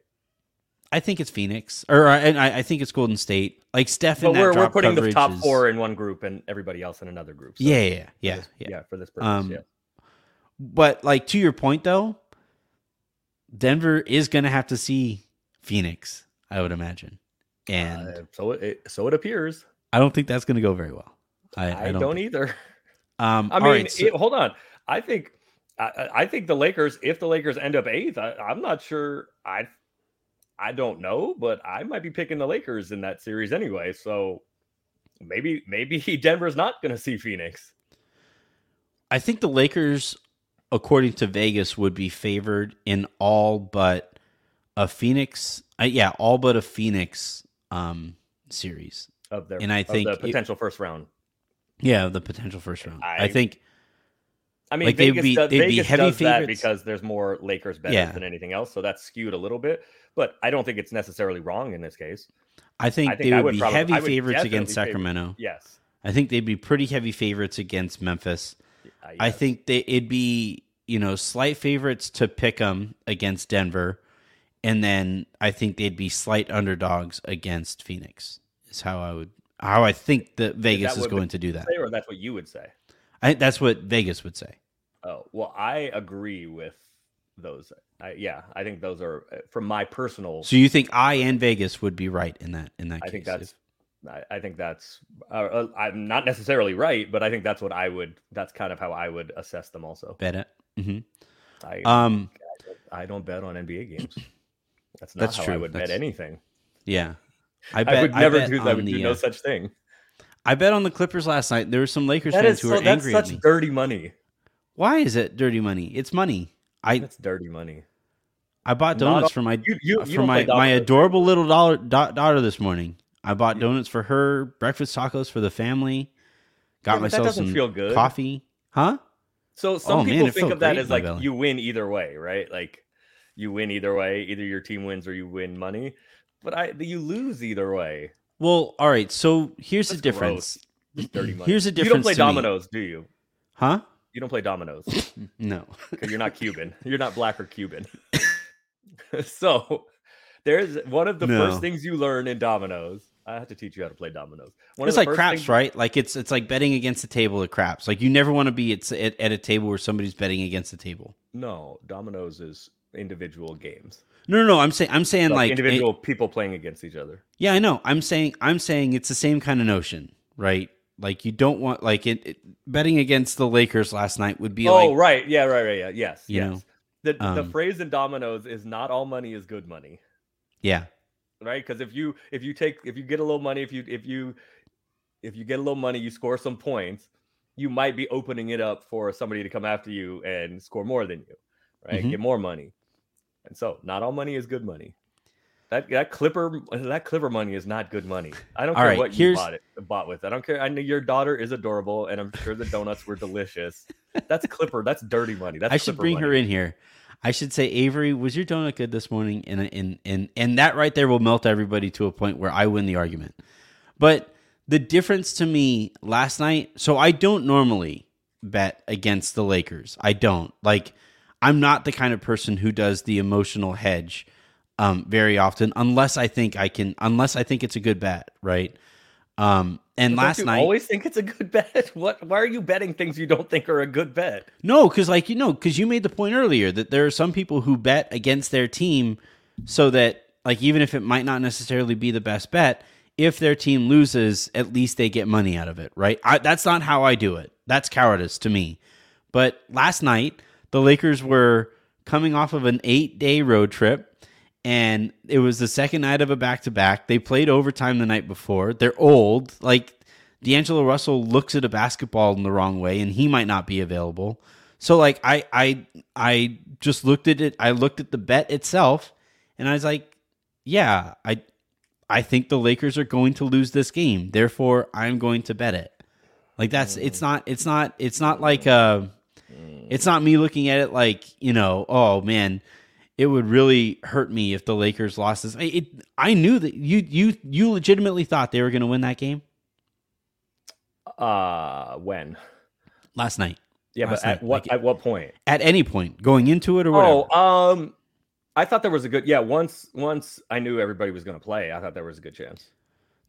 I think it's Phoenix or and I, I think it's Golden State. Like Steph but we're, we're putting the top is- four in one group and everybody else in another group so Yeah, yeah, yeah, yeah, this- yeah. yeah for this purpose Um, yeah But like to your point though, Denver is going to have to see Phoenix, I would imagine, and Uh, so it so it appears I don't think that's going to go very well. I, i, I don't, don't. either um, I mean, right, so- it- hold on. I think I, I- think the Lakers. If the Lakers end up eighth, I, I'm not sure. I I don't know, but I might be picking the Lakers in that series anyway. So maybe maybe Denver's not going to see Phoenix. I think the Lakers, according to Vegas, would be favored in all but a Phoenix. Uh, yeah, all but a Phoenix um, series. Of their And I of think the it- potential first round. Yeah, the potential first round. I, I- think I mean, Like, they'd Vegas, be- does, they'd be Vegas heavy does that favorites. because there's more Lakers bettors Yeah. than anything else, so that's skewed a little bit. But I don't think it's necessarily wrong in this case. I think, I think they I would, be probably- heavy favorites against favor- Sacramento. Yes, I think they'd be pretty heavy favorites against Memphis. Uh, I think they it'd be you know slight favorites to pick them against Denver, and then I think they'd be slight underdogs against Phoenix. Is how I would how I think that Vegas is what going to do that. or that's what you would say. I think that's what Vegas would say. Oh well, I agree with those. I, yeah, I think those are uh, from my personal. So you think I and Vegas would be right in that in that case. I case? think that's I, I think that's uh, uh, I'm not necessarily right, but I think that's what I would. That's kind of how I would assess them. Also, Bet it. hmm I Um, I don't bet on NBA games. That's not That's how I true. would bet anything. yeah. I I, bet would never bet do. I on would the, do no uh, such thing. I bet on the Clippers last night. There were some Lakers That fans is who so, were that's angry at such me. dirty money. Why is it dirty money? It's money. I That's dirty money. I bought donuts for my You, you, you for my my adorable little dollar, da- daughter this morning. I bought donuts for her, breakfast tacos for the family. Got Yeah, myself some feel good. coffee. Huh? So some Oh, people it think of that as like belly. you win either way, right? Like you win either way. Either your team wins or you win money. But I you lose either way. Well, all right. So here's the difference. Dirty money. Here's the difference. You don't play to me. dominoes, do you? Huh? You don't play dominoes No. because you're not Cuban. You're not black or Cuban. so there's one of the No. first things you learn in dominoes. I have to teach you how to play dominoes. One it's like craps, things- right? Like it's it's like betting against the table at craps. Like you never want to be at, at at a table where somebody's betting against the table. No, dominoes is individual games. No, no, no. I'm saying I'm saying Like, like, individual people playing against each other. Yeah, I know. I'm saying I'm saying it's the same kind of notion, right? Like you don't want like it, it- betting against the Lakers last night would be oh, like right. Yeah, right, right. Yeah. Yes. You yes. know, the the um, phrase in dominoes is not all money is good money. yeah, right because if you if you take if you get a little money if you if you if you get a little money you score some points you might be opening it up for somebody to come after you and score more than you right Mhm. get more money and so not all money is good money that that clipper that clipper money is not good money i don't All care right, what you here's- bought it bought with i don't care i know your daughter is adorable and i'm sure the donuts were delicious that's clipper that's dirty money that's I should bring her in here. I should say, Avery, was your donut good this morning? And and and and that right there will melt everybody to a point where I win the argument. But the difference to me last night, so I don't normally bet against the Lakers. I don't. Like I'm not the kind of person who does the emotional hedge um very often unless I think I can unless I think it's a good bet, right? Um and But last you night always think it's a good bet what why are you betting things you don't think are a good bet No, because like you know, because you made the point earlier that there are some people who bet against their team so that like even if it might not necessarily be the best bet, if their team loses, at least they get money out of it, right? I, that's not how I do it. That's cowardice to me. But last night, the Lakers were coming off of an eight day road trip, and it was the second night of a back to back. They played overtime the night before. They're old. Like D'Angelo Russell looks at a basketball in the wrong way, and he might not be available. So like I I I just looked at it. I looked at the bet itself, and I was like, yeah, I I think the Lakers are going to lose this game. Therefore, I'm going to bet it. Like that's it's mm. not it's not it's not like uh, it's not me looking at it like, you know, oh man, it would really hurt me if the Lakers lost this. I- It, I knew that you you you legitimately thought they were going to win that game uh when last night. yeah Last but at what like- at what point At any point going into it or whatever. oh um i thought there was a good yeah once once i knew everybody was going to play i thought there was a good chance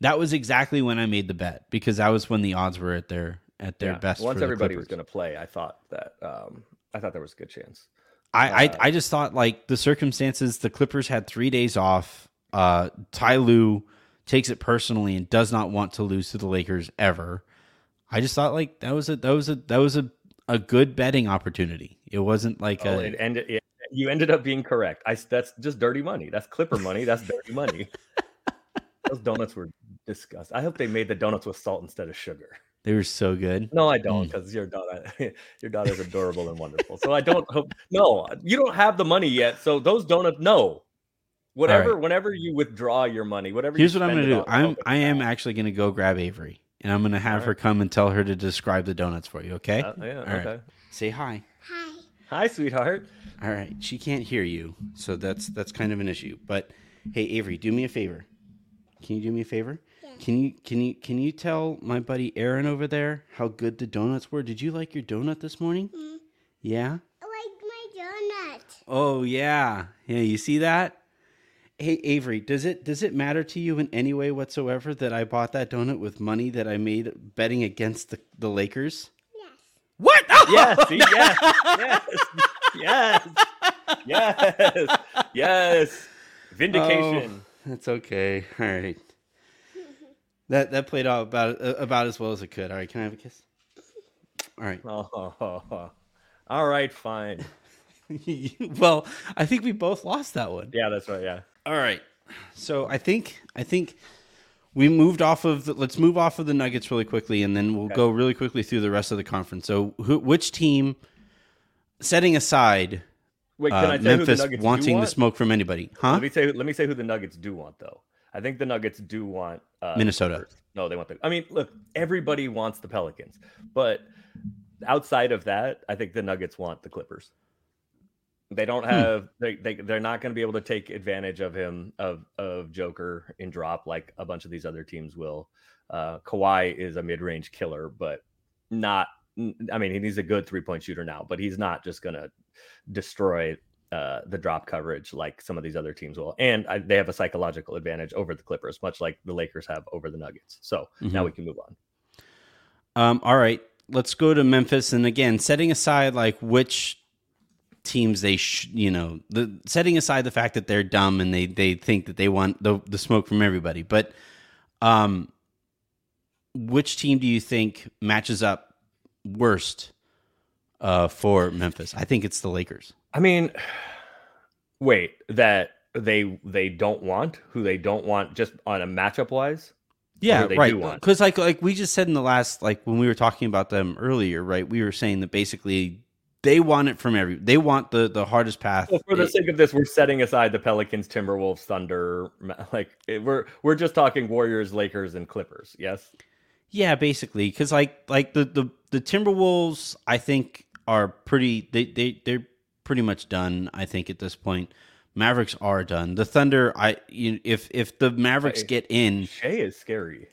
That was exactly when I made the bet because that was when the odds were at their at their Yeah, best. once for the everybody was going to play i thought that um i thought there was a good chance I, uh, I I just thought like the circumstances. The Clippers had three days off. Uh, Ty Lue takes it personally and does not want to lose to the Lakers ever. I just thought like that was a that was a that was a a good betting opportunity. It wasn't like oh, a it ended it, you ended up being correct I that's just dirty money that's clipper money that's dirty money those donuts were disgusting i hope they made the donuts with salt instead of sugar they were so good. No, I don't, Mm. because your daughter, your daughter's adorable and wonderful. So I don't hope. No, you don't have the money yet. So those donuts, no. Whatever, whenever you withdraw your money, whatever. you Here's what I'm gonna do. I'm I am fine. actually gonna go grab Avery and I'm gonna have All her come and tell her to describe the donuts for you. Okay? Uh, yeah, All right. okay. Say hi. hi. Hi, sweetheart. All right, she can't hear you, so that's that's kind of an issue. But hey, Avery, do me a favor. Can you do me a favor? Can you can you can you tell my buddy Aaron over there how good the donuts were? Did you like your donut this morning? Mm. Yeah. I like my donut. Oh yeah, yeah. You see that? Hey Avery, does it does it matter to you in any way whatsoever that I bought that donut with money that I made betting against the, the Lakers? Yes. What? Yes, see, yes, yes, yes, yes, yes. Oh, Vindication. Oh, that's okay. All right. That that played out about uh, about as well as it could. All right, can I have a kiss? All right. Oh, all right, fine. well, I think we both lost that one. Yeah, that's right. Yeah. All right. So I think I think we moved off of the, let's move off of the Nuggets really quickly, and then we'll Okay. go really quickly through the rest of the conference. So, who, which team, setting aside Wait, uh, can I say who the Memphis wanting the smoke from anybody, huh? Let me say. Let me say who the Nuggets do want, though. I think the Nuggets do want uh, Minnesota. No, they want the. I mean, look, everybody wants the Pelicans, but outside of that, I think the Nuggets want the Clippers. They don't Hmm. have. They they they're not going to be able to take advantage of him of of Joker in drop like a bunch of these other teams will. Uh, Kawhi is a mid range killer, but not. I mean, he's a good three point shooter now, but he's not just going to destroy uh, the drop coverage like some of these other teams will. And I, they have a psychological advantage over the Clippers, much like the Lakers have over the Nuggets. So now Mhm. we can move on. Um, all right, let's go to Memphis, and again, setting aside like which teams they, sh- you know, the setting aside the fact that they're dumb and they they think that they want the the smoke from everybody, but um, which team do you think matches up worst uh for Memphis? I think it's the Lakers. I mean, wait, that they they don't want who they don't want just on a matchup wise. Yeah, they right. Because like like we just said in the last like when we were talking about them earlier, right? We were saying that basically they want it from every. They want the the hardest path. Well, for the sake of this, we're setting aside the Pelicans, Timberwolves, Thunder. Like we're we're just talking Warriors, Lakers, and Clippers. Yes. Yeah, basically, because like like the the the Timberwolves, I think are pretty. They they they're pretty much done. I think at this point, Mavericks are done. The Thunder, I you, if if the Mavericks Hey. get in, Shai is scary.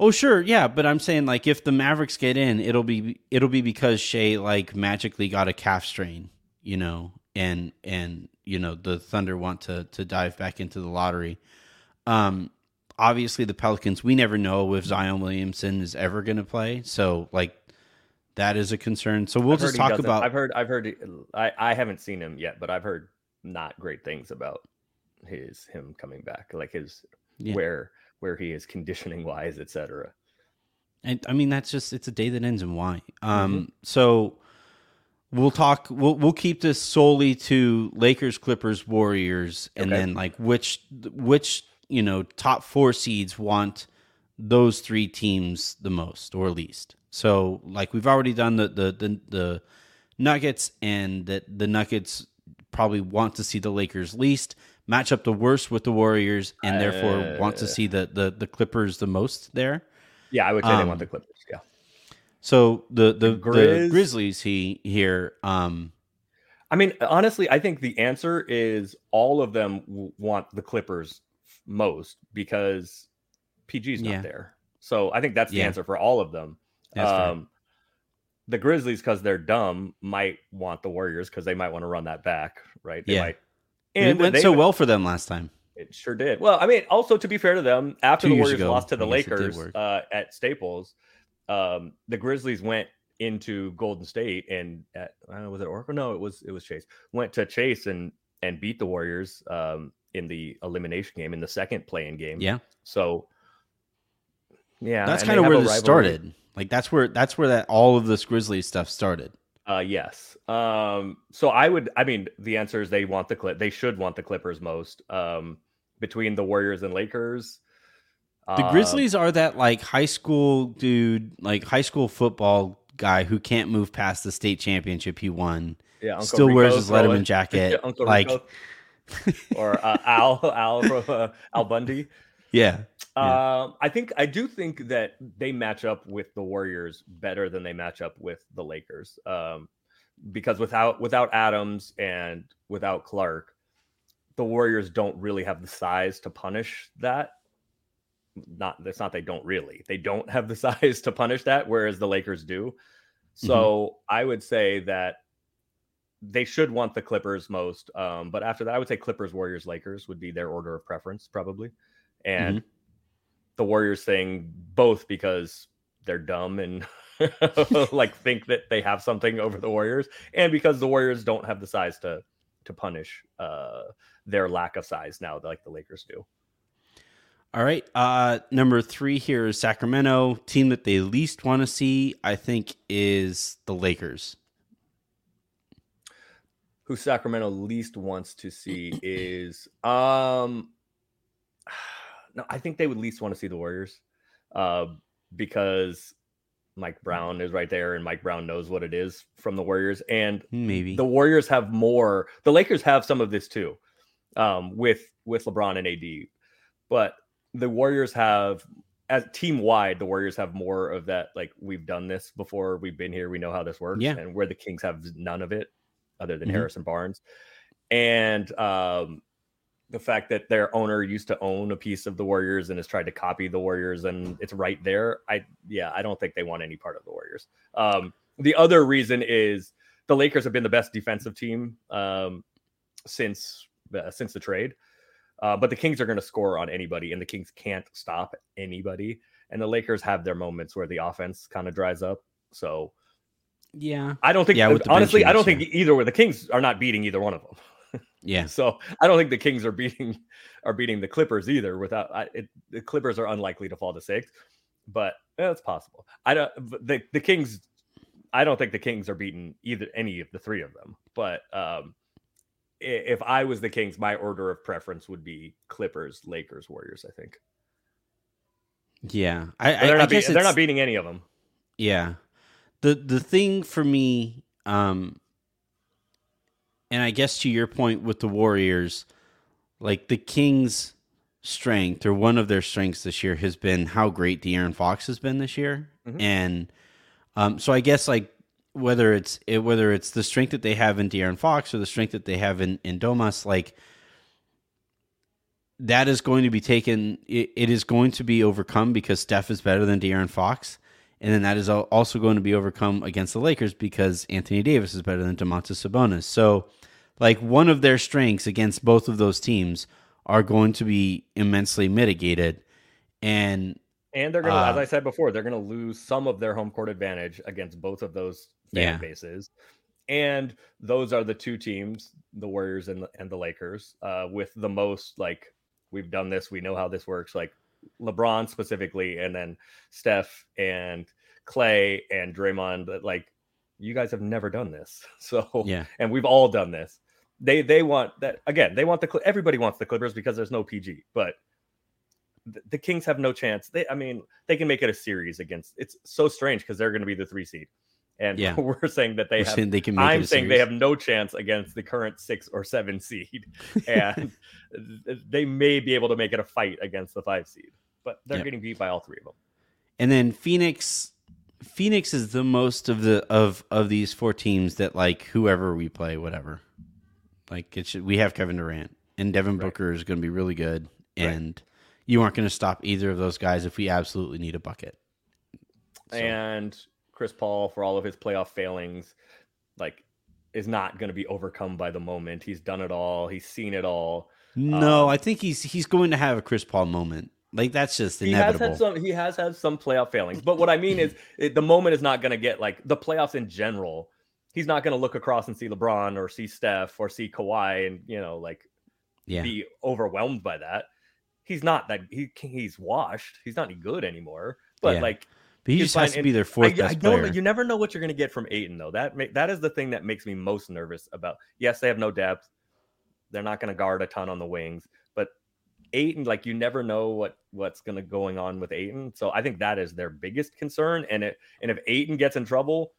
oh sure, yeah, but I'm saying like if the Mavericks get in, it'll be it'll be because Shai like magically got a calf strain, you know, and and you know the Thunder want to to dive back into the lottery. Um, obviously the Pelicans, we never know if Zion Williamson is ever going to play, so like that is a concern. So we'll I've just talk about. I've heard. I've heard. I I haven't seen him yet, but I've heard not great things about his him coming back, like his Yeah. where where he is conditioning wise, etc. And I mean, that's just it's a day that ends in Y. Um, Mm-hmm. so we'll talk. We'll we'll keep this solely to Lakers, Clippers, Warriors, and Okay. then like which which you know top four seeds want those three teams the most or least. So like we've already done the the the, the Nuggets, and that the Nuggets probably want to see the Lakers least match up the worst with the Warriors, and therefore want to see the the the Clippers the most there. Yeah, I would say they Um, want the Clippers. Yeah, So the the, the, Grizz- Grizzlies he here um I mean, honestly, I think the answer is all of them want the Clippers most because PG's not Yeah. there. So I think that's the Yeah. answer for all of them. That's fair. um, the Grizzlies, because they're dumb, might want the Warriors because they might want to run that back, right? They Yeah. might. it went so well for them last time. It sure did. Well, I mean, also to be fair to them, after Two the Warriors ago, lost to the I guess it did Lakers uh, at Staples, um, the Grizzlies went into Golden State and at I don't know was it Oracle? No, it was it was Chase. Went to Chase and and beat the Warriors um, in the elimination game in the second play-in game. Yeah. So yeah, That's kind of where this rivalry. started. Like that's where that's where that all of this Grizzlies stuff started. Uh, yes. Um, so I would, I mean, the answer is they want the clip. They should want the Clippers most. Um, between the Warriors and Lakers, The uh, Grizzlies are that like high school dude, like high school football guy who can't move past the state championship he won. yeah, Uncle Still wears his Letterman jacket. Uncle like or uh, Al Al from, uh, Al Bundy. yeah. Yeah. Um, I think I do think that they match up with the Warriors better than they match up with the Lakers. Um, because without without Adams and without Clarke, the Warriors don't really have the size to punish that. Not that's not they don't really. They don't have the size to punish that, whereas the Lakers do. So I would say that they should want the Clippers most. Um, but after that, I would say Clippers, Warriors, Lakers would be their order of preference, probably. And the Warriors thing, both because they're dumb and like think that they have something over the Warriors, and because the Warriors don't have the size to to punish uh, their lack of size now, like the Lakers do. All right. Uh, number three here is Sacramento. Team that they least want to see, I think, is the Lakers. Who Sacramento least wants to see is um no, I think they would least want to see the Warriors. Uh because Mike Brown is right there and Mike Brown knows what it is from the Warriors and Maybe. the Warriors have more. The Lakers have some of this too. Um with with LeBron and AD. But the Warriors have as team wide, the Warriors have more of that. Like we've done this before. We've been here. We know how this works. Yeah. And where the Kings have none of it, other than Mhm. Harrison Barnes, and um, the fact that their owner used to own a piece of the Warriors and has tried to copy the Warriors, and it's right there. I yeah, I don't think they want any part of the Warriors. Um, the other reason is the Lakers have been the best defensive team um, since uh, since the trade. Uh, but the Kings are going to score on anybody, and the Kings can't stop anybody. And the Lakers have their moments where the offense kind of dries up. So yeah. I don't think, Yeah, honestly, benching I don't this think either way. The Kings are not beating either one of them. Yeah. So I don't think the Kings are beating are beating the Clippers either. Without I, it, the Clippers are unlikely to fall to six, but eh, it's possible. I don't the the Kings. I don't think the Kings are beating either any of the three of them. But um, if I was the Kings, my order of preference would be Clippers, Lakers, Warriors. I think Yeah. I, But they're not I guess beating, they're not beating any of them. Yeah. The the thing for me, um and I guess to your point with the Warriors, like the Kings' strength or one of their strengths this year has been how great De'Aaron Fox has been this year. Mhm. And um so I guess like whether it's it, whether it's the strength that they have in De'Aaron Fox or the strength that they have in in Domas, like that is going to be taken. It, it is going to be overcome because Steph is better than De'Aaron Fox, and then that is also going to be overcome against the Lakers because Anthony Davis is better than Domantas Sabonis. So, like one of their strengths against both of those teams are going to be immensely mitigated, and And they're gonna, as Uh, I said before, they're gonna lose some of their home court advantage against both of those fan Yeah. bases. And those are the two teams, the Warriors and the, and the Lakers, uh, with the most like we've done this, we know how this works. Like LeBron specifically, and then Steph and Clay and Draymond. That like you guys have never done this, so yeah, and we've all done this. They they want that again. They want the everybody wants the Clippers because there's no PG, but th- the Kings have no chance. They I mean they can make it a series against. It's so strange because they're going to be the three seed, and Yeah. we're saying that they We're have. saying they can I'm saying they have no chance against the current six or seven seed, and they may be able to make it a fight against the five seed, but they're Yep. getting beat by all three of them. and then Phoenix. Phoenix is the most of the of of these four teams that like whoever we play, whatever. Like it should, we have Kevin Durant and Devin Right. Booker is going to be really good, Right. and you aren't going to stop either of those guys if we absolutely need a bucket. So, and Chris Paul, for all of his playoff failings, like is not going to be overcome by the moment. He's done it all. He's seen it all. no, um, I think he's he's going to have a Chris Paul moment. Like that's just inevitable. He has had some. He has had some playoff failings. But what I mean is, it, the moment is not going to get like the playoffs in general. He's not going to look across and see LeBron or see Steph or see Kawhi and you know like yeah, be overwhelmed by that. He's not that. He he's washed. He's not any good anymore. But Yeah. like but he just has to be and their I, fourth I best don't. player. You never know what you're going to get from Ayton, though. That that is the thing that makes me most nervous about. Yes, they have no depth. They're not going to guard a ton on the wings, but Ayton, like you never know what what's going to going on with Ayton. So I think that is their biggest concern. And it and if Ayton gets in trouble,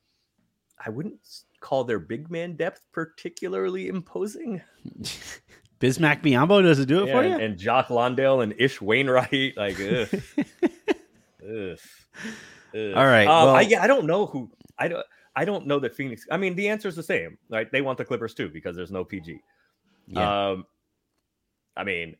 I wouldn't call their big man depth particularly imposing. Bismack Biyombo does it do it Yeah, for and, you? and Jock Landale and Ish Wainwright, like. Ugh. Ugh. Ugh. All right, Um, I, yeah, I don't know who. I don't. I don't know that Phoenix. I mean, the answer is the same, right? They want the Clippers too because there's no PG. yeah. Um, I mean,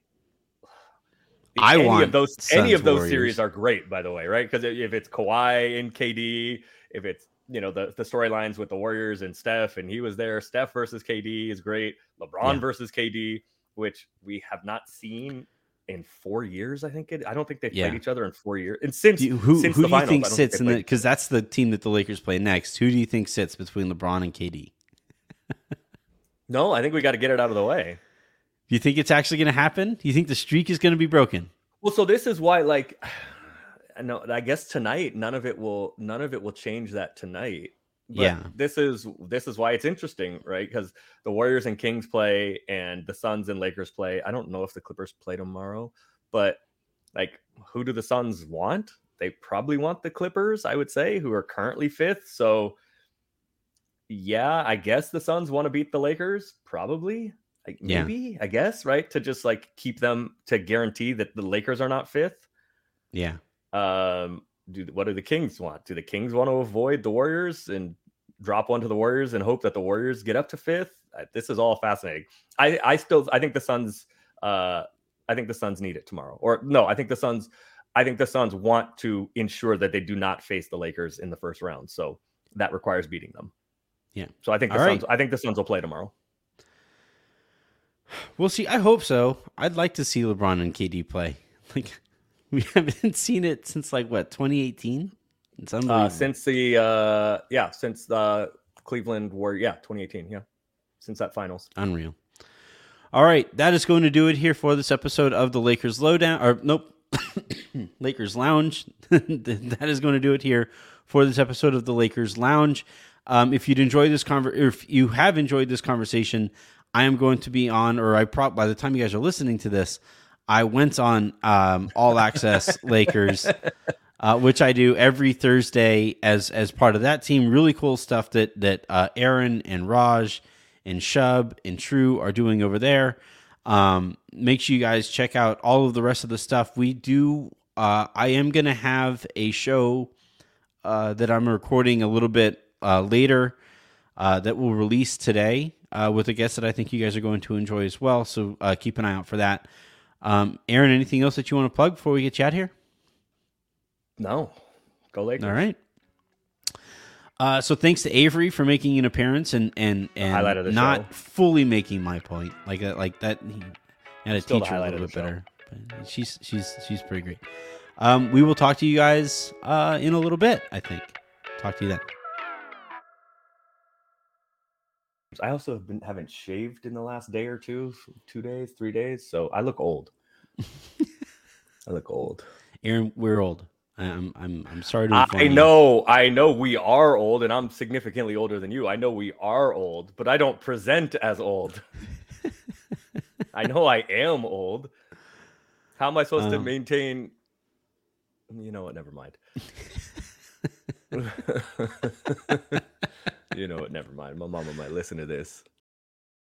I any want of those. any of those Warriors. series are great, by the way, right? Because if it's Kawhi and KD, if it's you know the the storylines with the Warriors and Steph, and he was there. Steph versus KD is great. LeBron Yeah. versus KD, which we have not seen in four years. I think it. I don't think they've Yeah. played each other in four years. And since Do you- who since who the do you finals, think sits they in the because that's the team that the Lakers play next. Who do you think sits between LeBron and KD? No, I think we got to get it out of the way. Do you think it's actually going to happen? Do you think the streak is going to be broken? Well, so this is why, like, no, I guess tonight none of it will none of it will change that tonight. But Yeah. this is this is why it's interesting, right? Because the Warriors and Kings play, and the Suns and Lakers play. I don't know if the Clippers play tomorrow, but like, who do the Suns want? They probably want the Clippers, I would say, who are currently fifth. So, yeah, I guess the Suns want to beat the Lakers, probably. Like, Yeah. maybe, I guess, right? To just like keep them to guarantee that the Lakers are not fifth. Yeah. Um, do what do the Kings want? Do the Kings want to avoid the Warriors and drop one to the Warriors and hope that the Warriors get up to fifth? This is all fascinating. I I still I think the Suns uh I think the Suns need it tomorrow. Or no, I think the Suns I think the Suns want to ensure that they do not face the Lakers in the first round. So that requires beating them. Yeah. So I think the All Suns right. I think the Suns will play tomorrow. We'll see. I hope so. I'd like to see LeBron and KD play. Like we haven't seen it since like what 2018. It's unbelievable. Uh since the uh yeah, since the Cleveland War yeah, 2018, yeah. Since that finals. Unreal. All right, that is going to do it here for this episode of the Lakers Lowdown. Or nope, Lakers Lounge. that is going to do it here for this episode of the Lakers Lounge. Um, if you'd enjoy this conver- if you have enjoyed this conversation, I am going to be on, or I prop by the time you guys are listening to this, I went on um, All Access Lakers, uh, which I do every Thursday as as part of that team. Really cool stuff that that uh, Aaron and Raj and Shub and True are doing over there. Um, make sure you guys check out all of the rest of the stuff we do. Uh, I am gonna have a show uh, that I'm recording a little bit uh, later uh, that will release today uh, with a guest that I think you guys are going to enjoy as well. So uh, keep an eye out for that. Um, Aaron, anything else that you want to plug before we get you out here? No. Go Lakers. All right. Uh, so thanks to Avery for making an appearance and and and highlight of the not show. fully making my point like that like that. He had to Still the teach her a little bit better. But she's she's she's pretty great. Um, we will talk to you guys uh, in a little bit. I think. Talk to you then. I also have been haven't shaved in the last day or two, two days, three days. So I look old. I look old. Aaron, we're old. I'm I'm I'm sorry to I inform you. know, I know we are old, and I'm significantly older than you. I know we are old, but I don't present as old. I know I am old. How am I supposed to Um, maintain? You know what? Never mind. you know what? Never mind. My mama might listen to this.